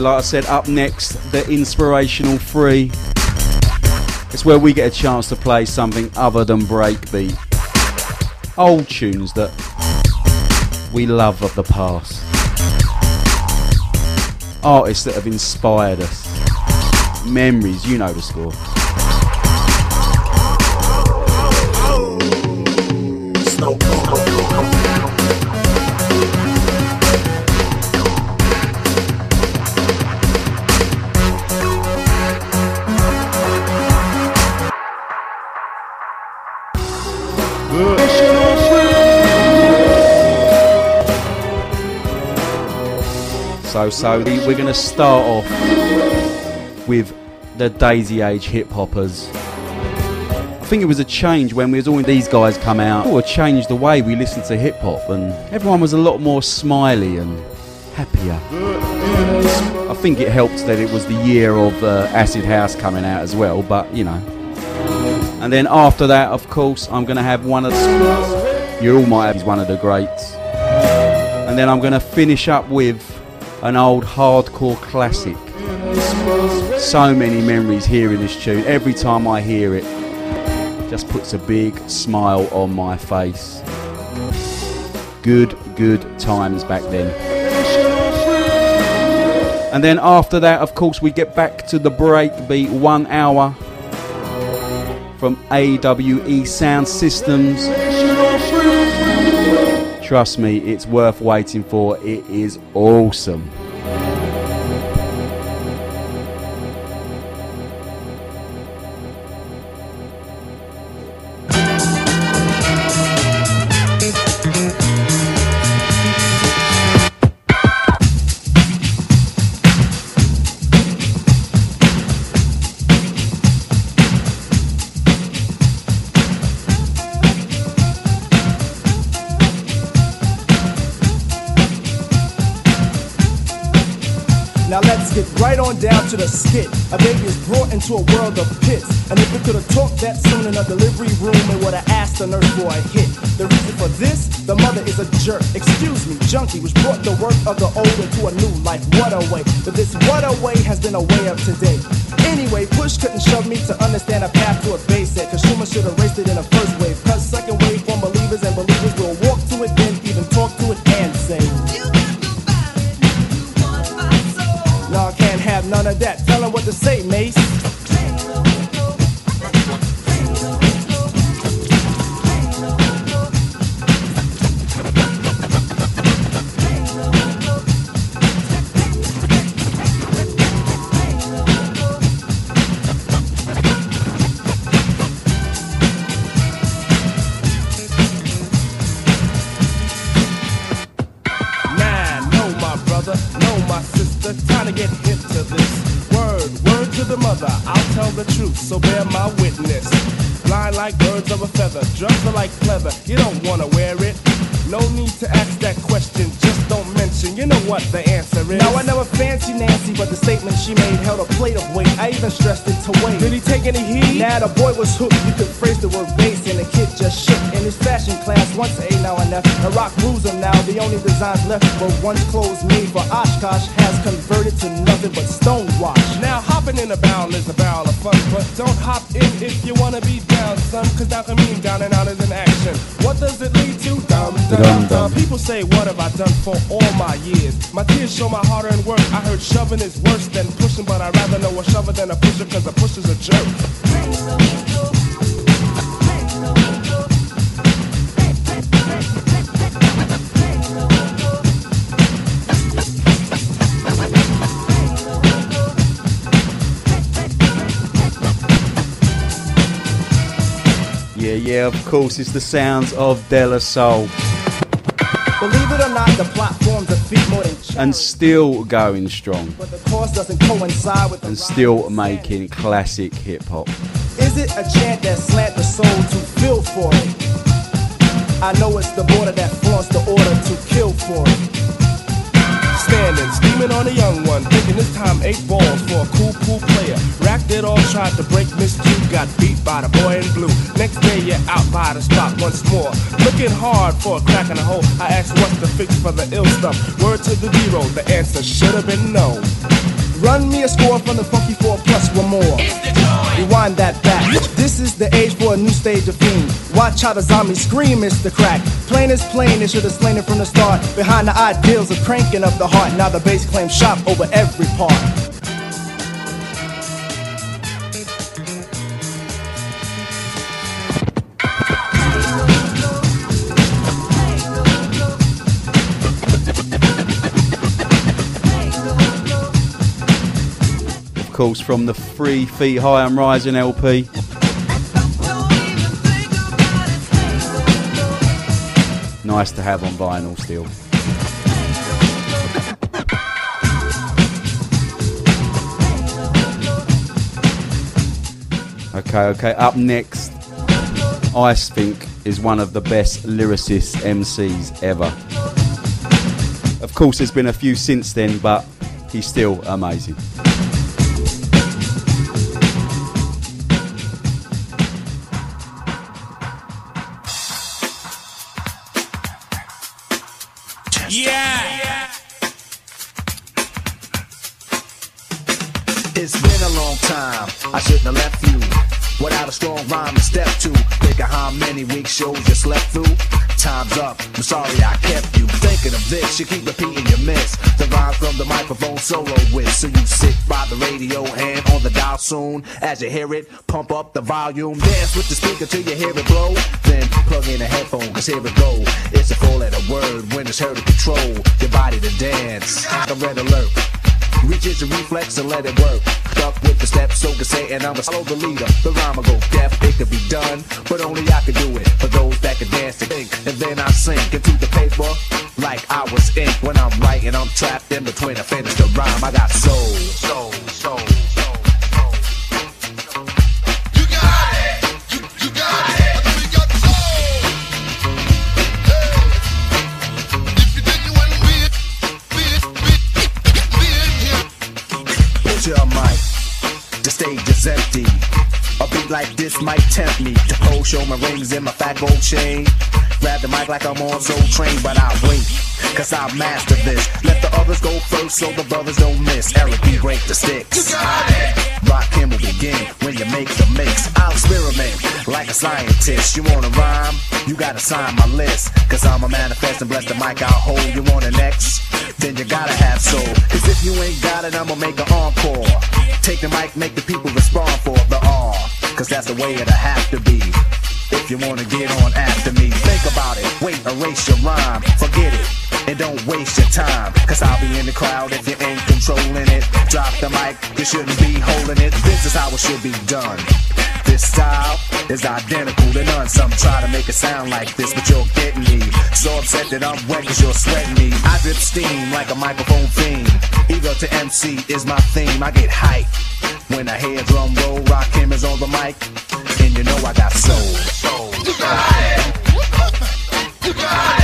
Like I said, up next, the inspirational free. It's where we get a chance to play something other than breakbeat. Old tunes that we love of the past. Artists that have inspired us. Memories, you know the score. So the- we're going to start off with the Daisy Age hip hoppers. I think it was a change when we was all these guys come out. Or changed the way we listened to hip hop, and everyone was a lot more smiley and happier. I think it helped that it was the year of uh, Acid House coming out as well, but you know. And then after that, of course, I'm going to have one of you all might have one of the greats. And then I'm going to finish up with an old hardcore classic. So many memories hearing this tune. Every time I hear it, just puts a big smile on my face. Good, good times back then. And then after that, of course, we get back to the breakbeat one hour from AWE Sound Systems. Trust me, it's worth waiting for. It is awesome. Into a world of pits. And if we could have talked that soon in a delivery room, it would have asked the nurse for a hit. The reason for this, the mother is a jerk. Excuse me, junkie, which brought the work of the old into a new life. What a way. But this what a way has been a way of today. Anyway, push couldn't shove me to understand a path to a basic. Cause Schumann should have raced it in a first wave. Cause second wave for believers and believers will walk to it, then even talk to it and say. No, I can't have none of that. Tell what to say, Mace. Left were once clothes made for Oshkosh has converted to nothing but stonewash. Now hopping in a barrel is a barrel of fun, but don't hop in if you wanna be down, son. Cause down can mean down and out is an action. What does it lead to? Dum dum dum. People say, What have I done for all my years? My tears show my hard-earned work. I heard shoving is worse than pushing, but I'd rather know course, it's the sounds of De La Soul. Believe it or not, the platforms that feed more than And still going strong. but the course doesn't coincide with the And still making classic hip hop. Is it a chant that slant the soul to feel for it? I know it's the border that flaunts the order to kill for it. Standing, steaming on a young one, thinking this time eight balls for a cool pool player. Racked it all, tried to break Miss Q, got beat by the boy in blue. Next day you're out by the spot once more. Looking hard for a crack in the hole. I asked what's the fix for the ill stuff. Word to the zero, the answer should have been no. Run me a score from the funky four plus one more. Rewind that back. This is the age for a new stage of fiend. Watch how the zombies scream, it's the crack. Plain is plain, they should have slain it from the start. Behind the ideals of cranking up the heart. Now the bass claims shop over every part. Of course, from the Three Feet High and Rising LP. nice to have on vinyl still. Okay, okay, up next, I think is one of the best lyricist MCs ever. Of course, there's been a few since then, but he's still amazing. You keep repeating your miss. The rhyme from the microphone solo with. So you sit by the radio and on the dial soon. As you hear it, pump up the volume. Dance with the speaker till you hear it blow. Then plug in a headphone, cause here it go. It's a four letter word when it's heard to control your body to dance. A red alert. Reaches your reflex and let it work. Stuck with the steps, so can say, and I'ma follow the leader. The rhyme will go deaf, it could be done, but only I can do it. For those that can dance to think, and then I sink into the paper like I was ink. When I'm writing, I'm trapped in between. I finish the rhyme, I got soul, soul, soul. Stage is empty. Like this might tempt me to pose, show my rings in my fat gold chain. Grab the mic like I'm on Soul Train, but I wait, cause I master this. Let the others go first so the brothers don't miss. Eric B. break the sticks. Rakim will begin when you make the mix. I'll experiment like a scientist. You wanna rhyme? You gotta sign my list. Cause I'm a manifest and bless the mic I'll hold. You want an X? Then you gotta have soul. Cause if you ain't got it, I'ma make an encore. Take the mic, make the people respond for the R. Cause that's the way it'll have to be. If you wanna get on after me, think about it. Wait, erase your rhyme. Forget it. And don't waste your time. Cause I'll be in the crowd if you ain't controlling it. Drop the mic, you shouldn't be holding it. This is how it should be done. This style is identical to none. Some try to make it sound like this, but you're getting me. So upset that I'm wet cause you're sweating me. I drip steam like a microphone fiend. Ego to MC is my theme. I get hype when I hear drum roll. Rakim is on the mic. And you know I got soul. Soul. You got it. You got it.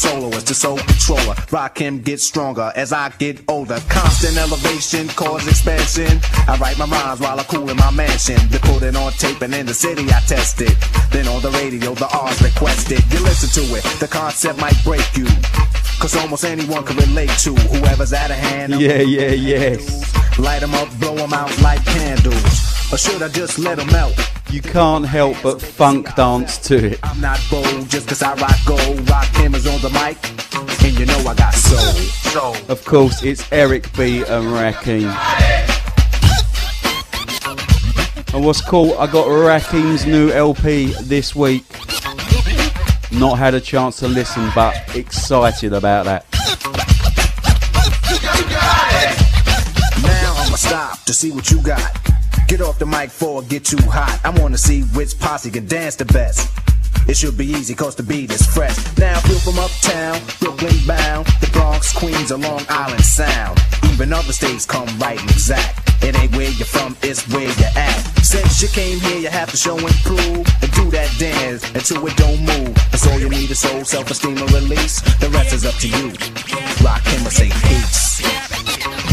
Soloist, the soul controller. Rakim get stronger as I get older. Constant elevation, cause expansion. I write my rhymes while I cool in my mansion. They put it on tape and in the city I test it. Then on the radio, the R's requested. You listen to it, the concept might break you. Cause almost anyone can relate to whoever's at a hand. Yeah, yeah, yes. Light 'em up, blow 'em out like candles. Or should I just let 'em melt? You can't help but funk dance to it. I'm not bold just cause I rock gold. Rock cameras on the mic. And you know I got soul. Soul. Of course, it's Eric B and Rakim. And what's cool, I got Rakim's new LP this week. Not had a chance to listen, but excited about that. Now I'ma stop to see what you got. Get off the mic for get too hot. I wanna see which posse can dance the best. It should be easy cause the beat is fresh. Now feel from uptown, Brooklyn bound, the Bronx, Queens, or Long Island Sound. Even other states come right and exact. It ain't where you're from, it's where you're at. Since you came here, you have to show and prove and do that dance until it don't move. That's all you need is soul, self-esteem, and release. The rest is up to you. Rakim or say peace.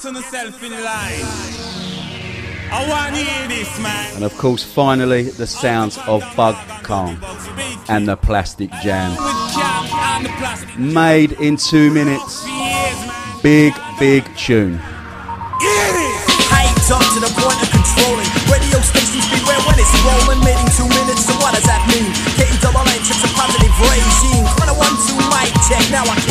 Get on yourself in line. I want to hear this, man. And of course, finally, the sounds of Bug Kann and the Plastic Jam. With Cap and the plastic. Made in two minutes. Big, big tune. To the point of controlling. Radio stations beware when it's rolling. Made in two minutes, so what does that mean? Double N chips a positive regime. One, two, mic check. Now I kick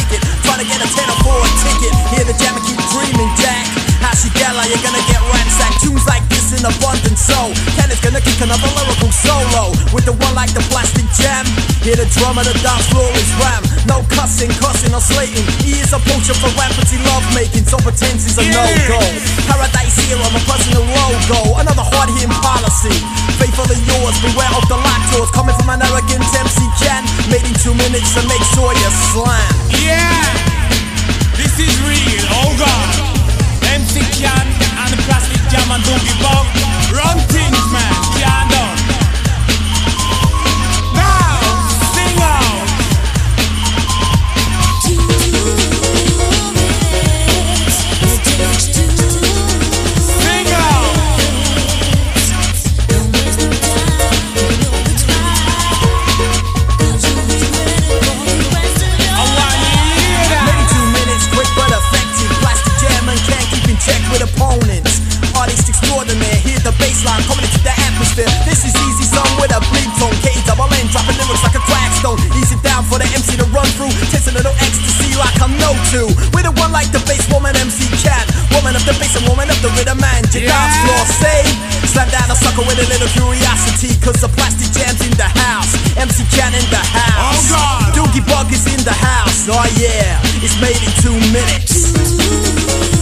to get a tenner for a ticket. Hear the jam and keep dreaming, Jack. Hashigella, you're gonna get ransacked. Tunes like this in abundance, so Ken is gonna kick another lyrical solo with the one like the plastic jam. Hear the drum of the dance floor is ram. No cussing, cussing or slating. He is a poacher for rampantly love making, so pretense is a no go. Paradise here, I'm a personal logo. Another hard hitting policy. Faithful Faithfully yours, beware of the lactose coming from an arrogant MC Ken. Made in two minutes, to make sure you slam. Yeah, is real. Oh God, MC Can and the plastic jam and don't give up. Run things, man. Through. Takes a little ecstasy like I'm no two. With a one like the bass woman MC Cat. Woman of the bass and woman of the rhythm man. Your dance floor say. Slam down a sucker with a little curiosity. Cause the plastic jam's in the house. MC Cat in the house. Oh, God. Doogie Bug is in the house. Oh yeah, it's made in two minutes.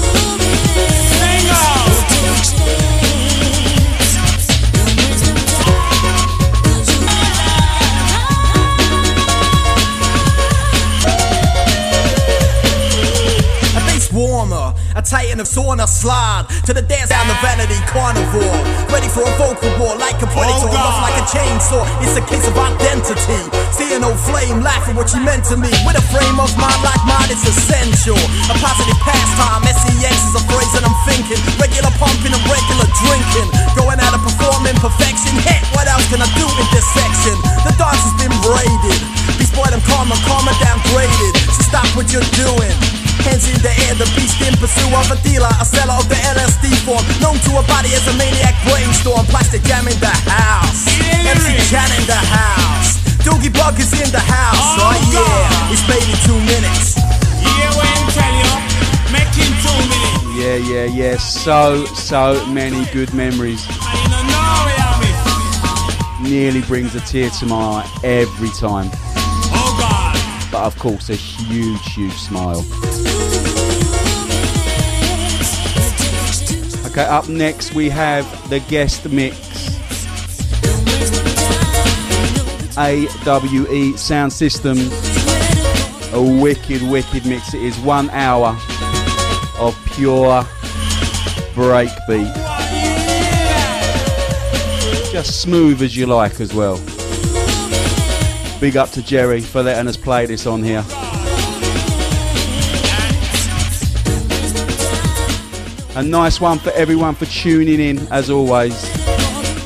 A titan of sauna slide to the dance down the vanity carnivore. Ready for a vocal war like a predator, Oh, rough like a chainsaw. It's a case of identity. Seeing no flame, laughing what you meant to me. With a frame of mind like mine, it's essential. A positive pastime. SEX is a phrase that I'm thinking. Regular pumping and regular drinking. Going out and performing perfection. Heck, what else can I do in this section? The dance has been braided. Be spoiled and karma, karma downgraded. So stop what you're doing. Hands in the air, the beast in pursuit of a dealer, a seller of the LSD form. Known to a body as a maniac brainstorm. Plastic jam in the house. MC Chan in the house. Doogie Bug is in the house. Oh, yeah, it's made in two minutes. Yeah, when tell you, making two minutes. Yeah, yeah, yeah. So, so many good memories. I don't know where I'm Nearly brings a tear to my eye every time. But of course, a huge, huge smile. Okay, up next we have the guest mix. AWE Sound System. A wicked, wicked mix. It is one hour of pure breakbeat. Just smooth as you like as well. Big up to Jerry for letting us play this on here. A nice one for everyone for tuning in as always.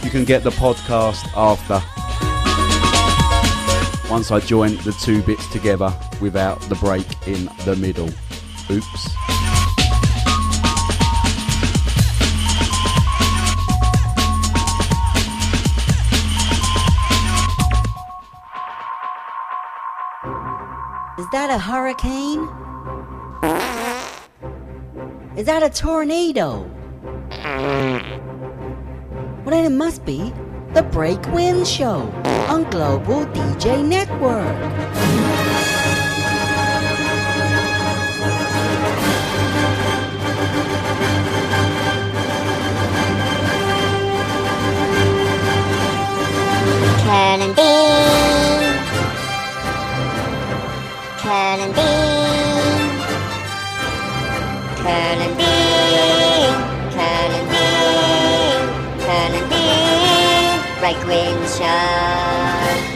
You can get the podcast after. Once I join the two bits together without the break in the middle. Oops. That a hurricane? Is that a tornado? Well, then it must be the Break Wind Show on Global DJ Network. Curl and Dean. Curling bean. Curl and Dean. Curling bean. Break wind show.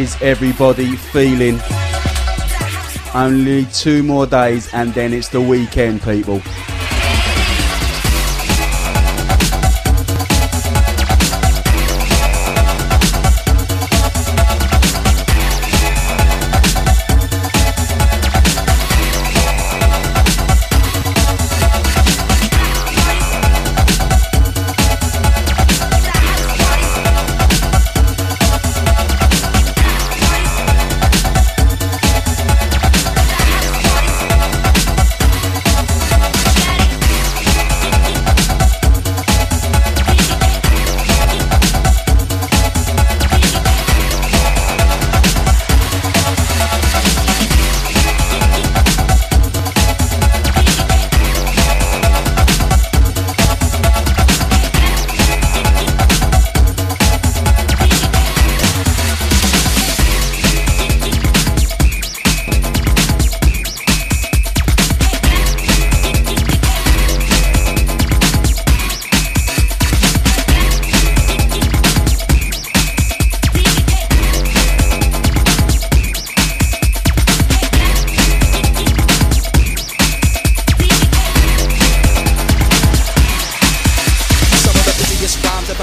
Is everybody feeling? Only two more days and then it's the weekend, people.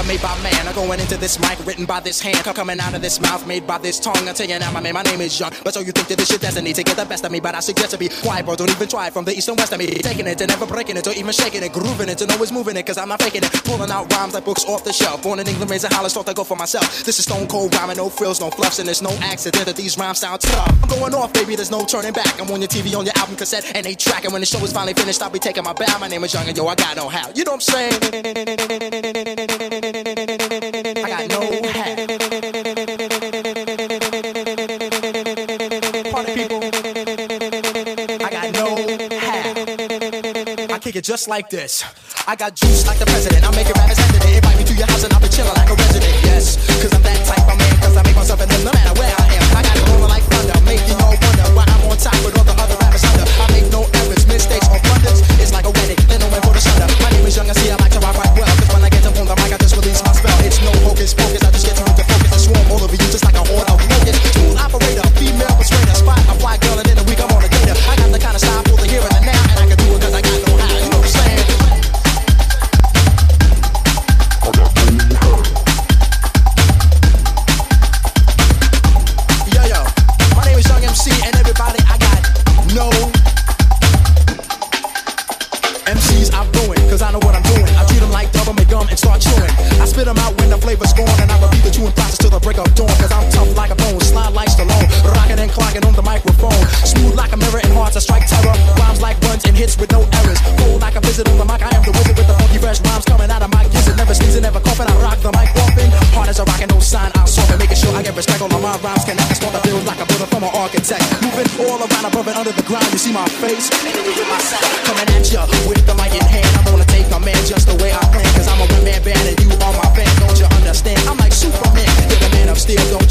Made by man I'm going into this mic, written by this hand, co- coming out of this mouth, made by this tongue. I tell you now, my man, my name is Young. But so you think that this shit destiny to get the best of me, but I suggest to be quiet, bro. Don't even try it from the east and west of me. Taking it and never breaking it, or even shaking it, grooving it, and always moving it, cause I'm not faking it. Pulling out rhymes like books off the shelf. Born in England, raised in Hollis, thought I go for myself. This is stone cold rhyming, no frills, no fluffs, and there's no accident that these rhymes sound tough. I'm going off, baby, there's no turning back. I'm on your TV, on your album cassette, and they track. And when the show is finally finished, I'll be taking my bow. My name is Young, and yo, I got no how. You know what I'm saying? I got no hat. Party people. I got no hat. I kick it just like this. I got juice like the president. I make it rappers hesitant. Invite me to your house and I'll be chilling like a resident. Yes, cause I'm that type of man. Cause I make myself in them no matter where I am. I got it rolling like thunder. Making you all wonder why I'm on top with all the other rappers under. I make no errors, mistakes, or blunders. It's like a wedding. Then no man for the sunder. My name is Young. I see I like to rock Pocus. I just get to the respect of my rhymes. Can I start to build like a builder from an architect. Moving all around above and under the ground, you see my face. Coming at ya with the mic in hand. I'm gonna take a man just the way I plan. Cause I'm a one man band and you are my fan. Don't you understand? I'm like Superman. You're the man of steel, don't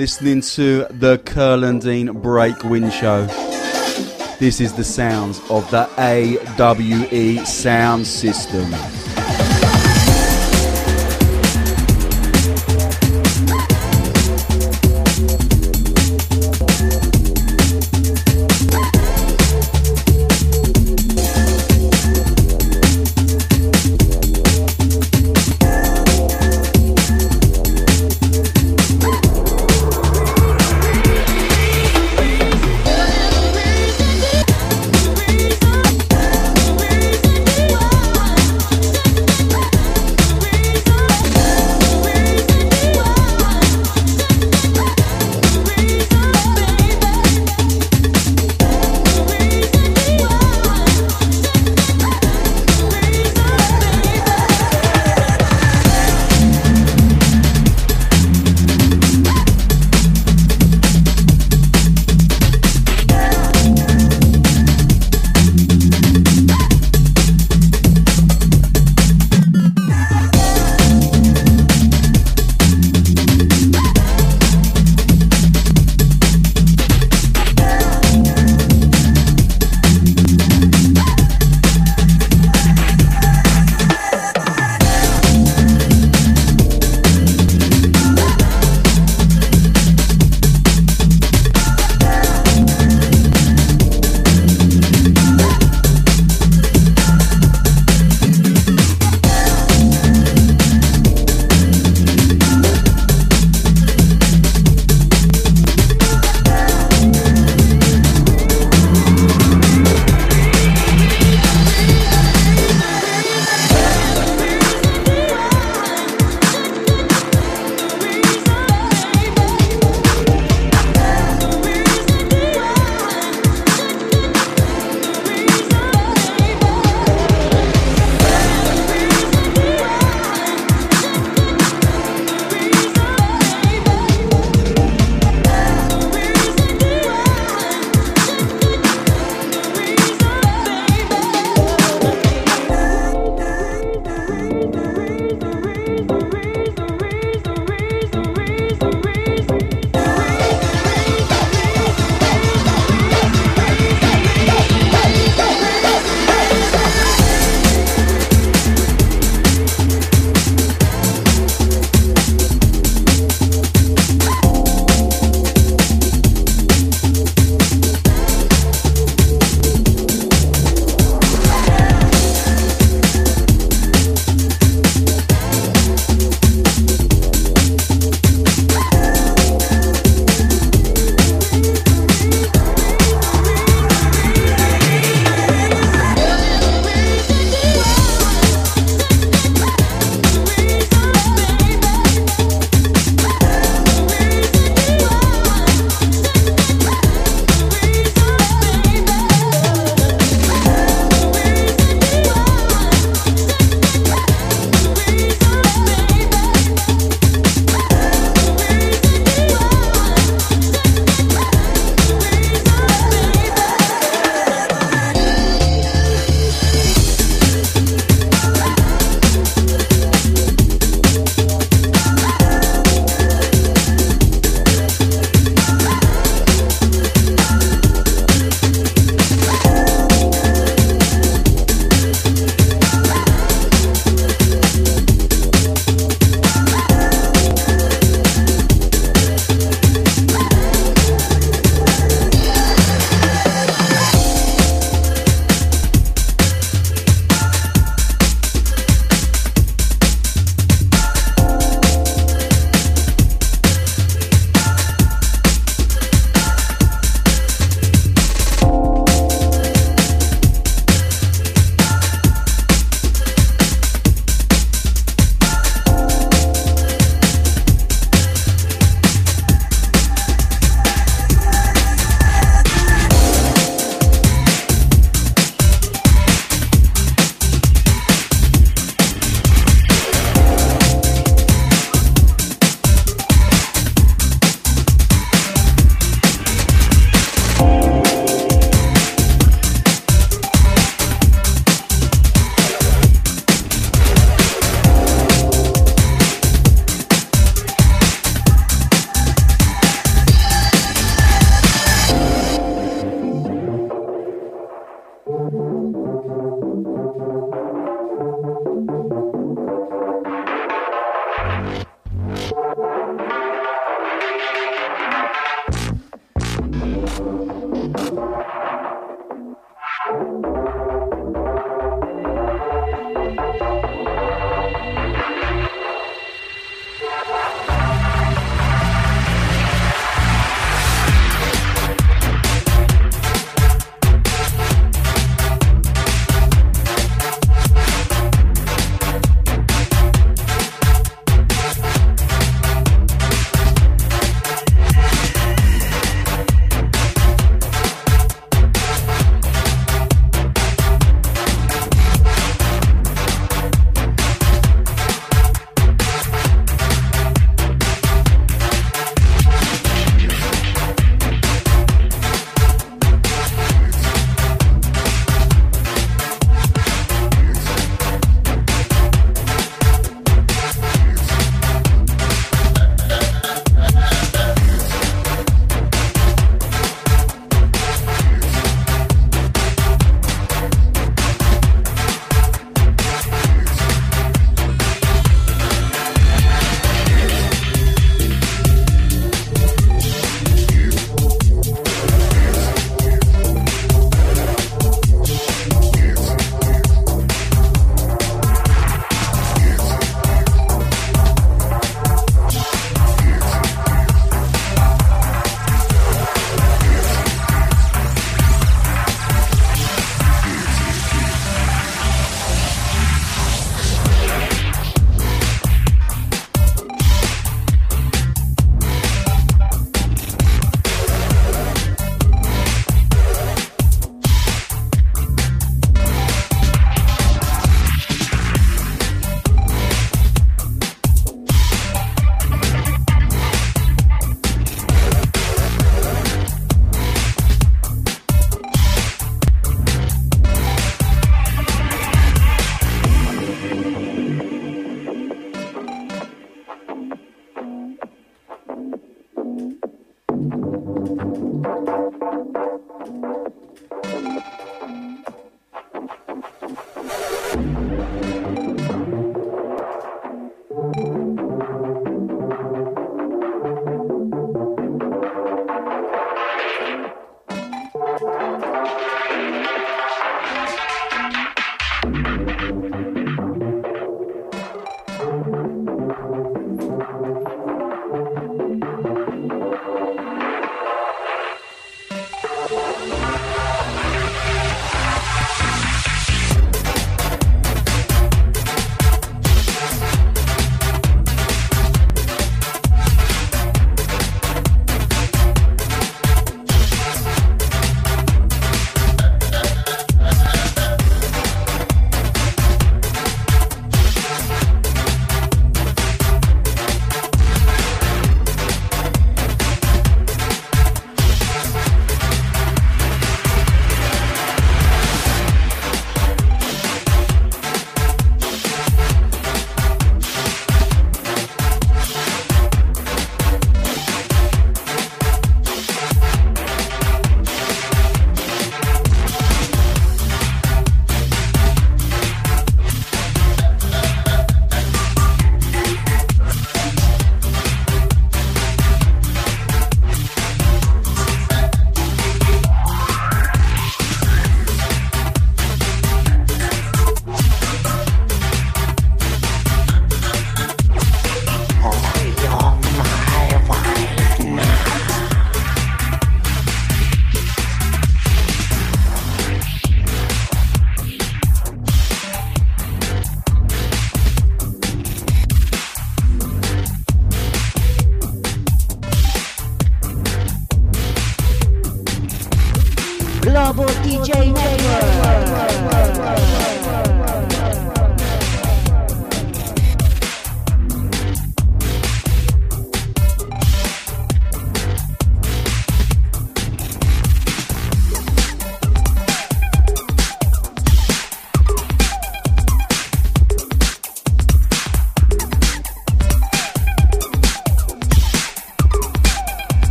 listening to the Curl and Dean Breakwind Show. This is the sounds of the AWE sound system.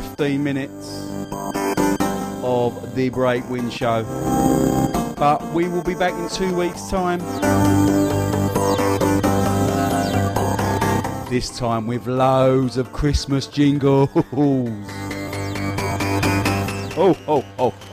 15 minutes of the Break Wind Show. But we will be back in two weeks' time. This time with loads of Christmas jingles. Oh, oh, oh, oh.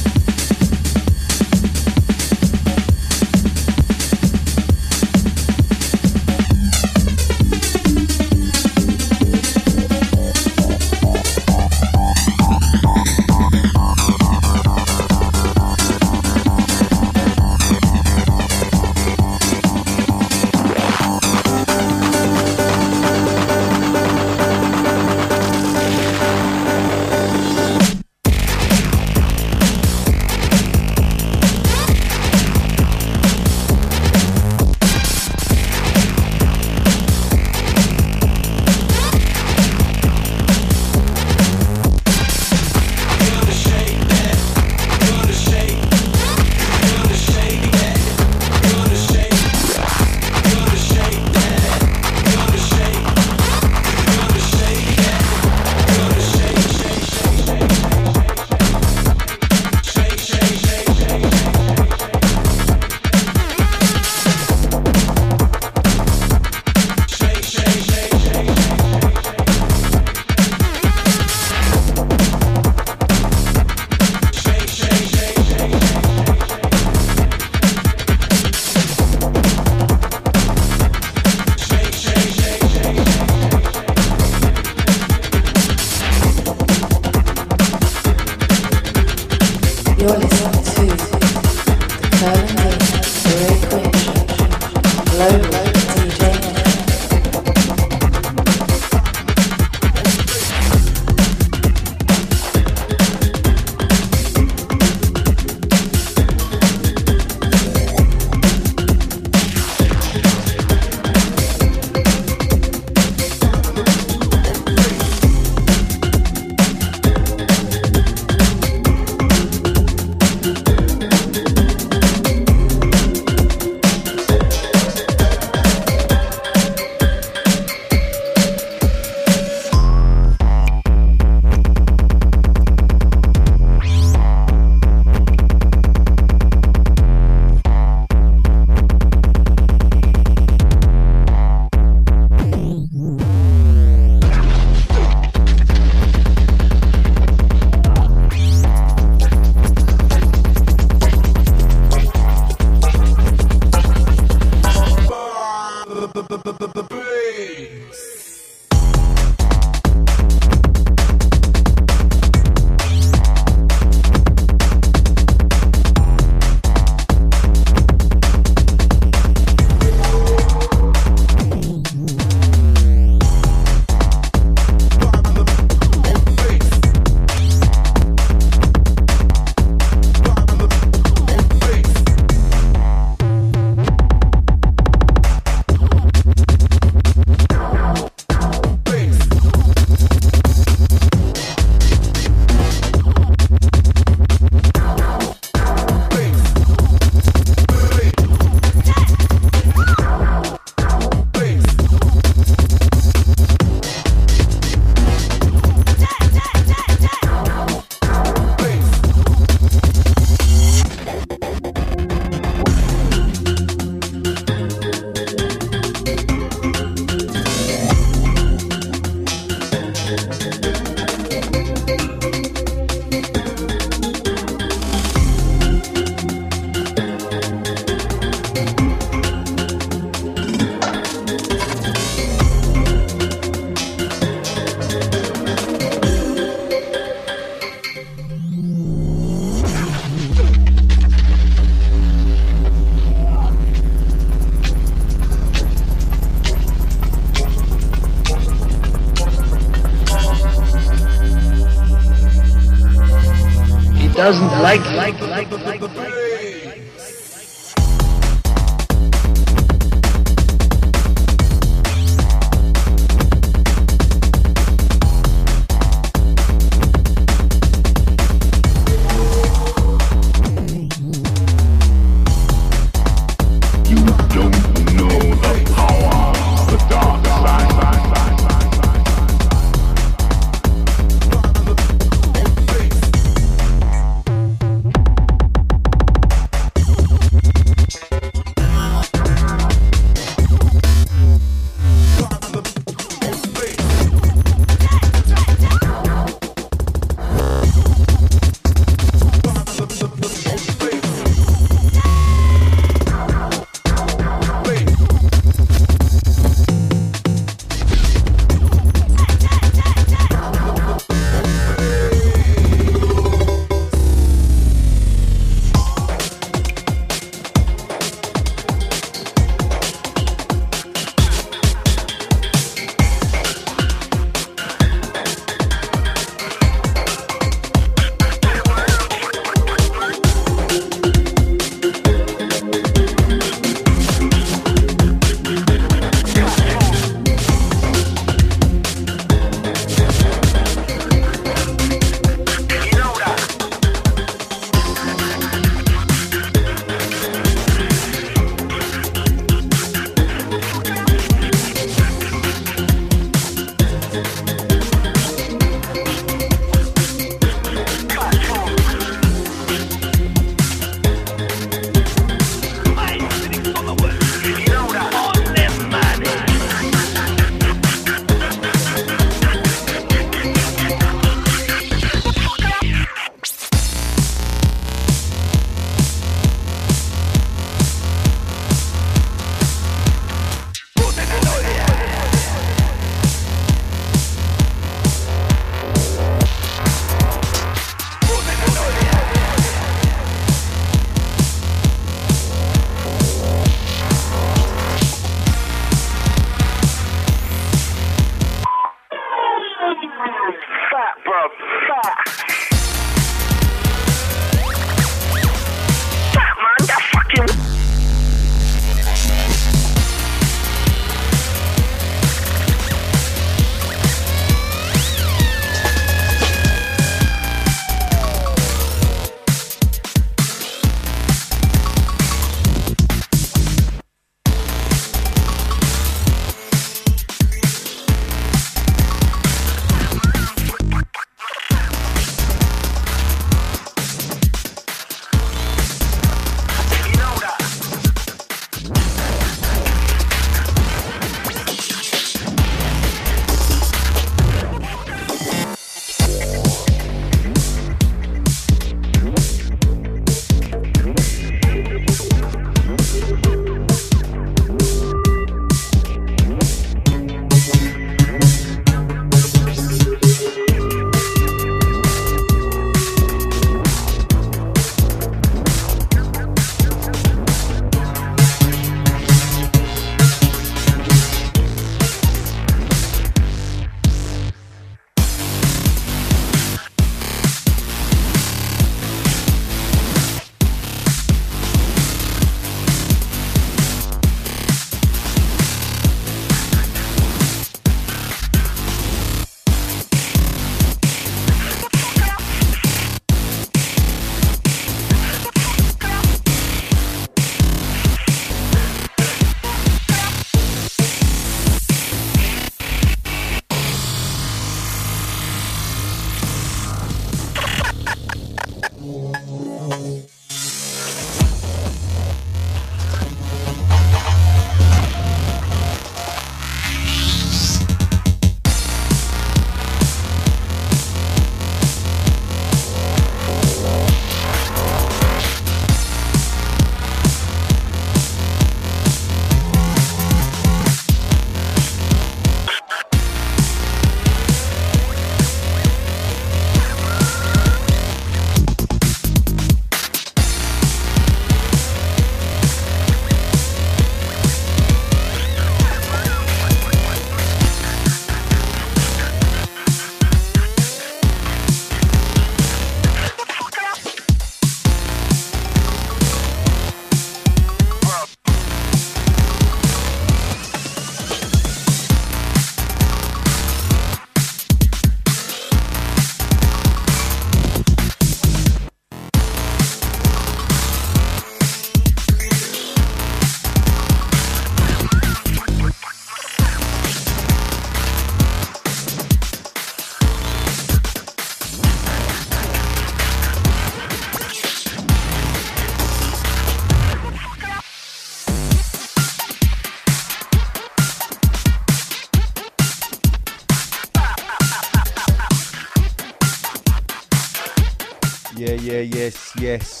Yes, yes.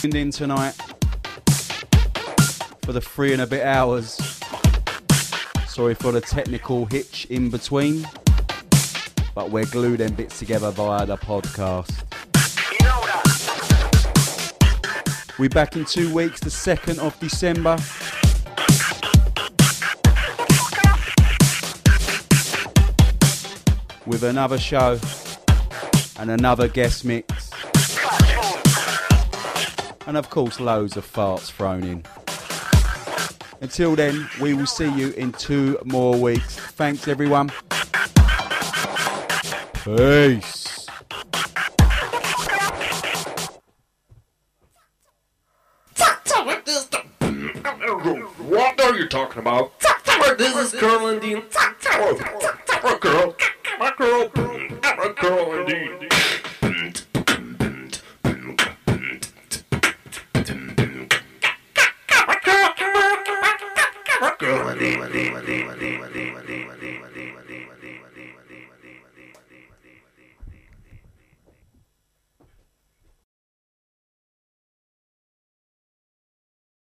Tuned in tonight for the three and a bit hours. Sorry for the technical hitch in between, but we're glued them bits together via the podcast. We're back in two weeks, the 2nd of December. With another show and another guest mix. And of course, loads of farts thrown in. Until then, we will see you in two more weeks. Thanks, everyone. Peace.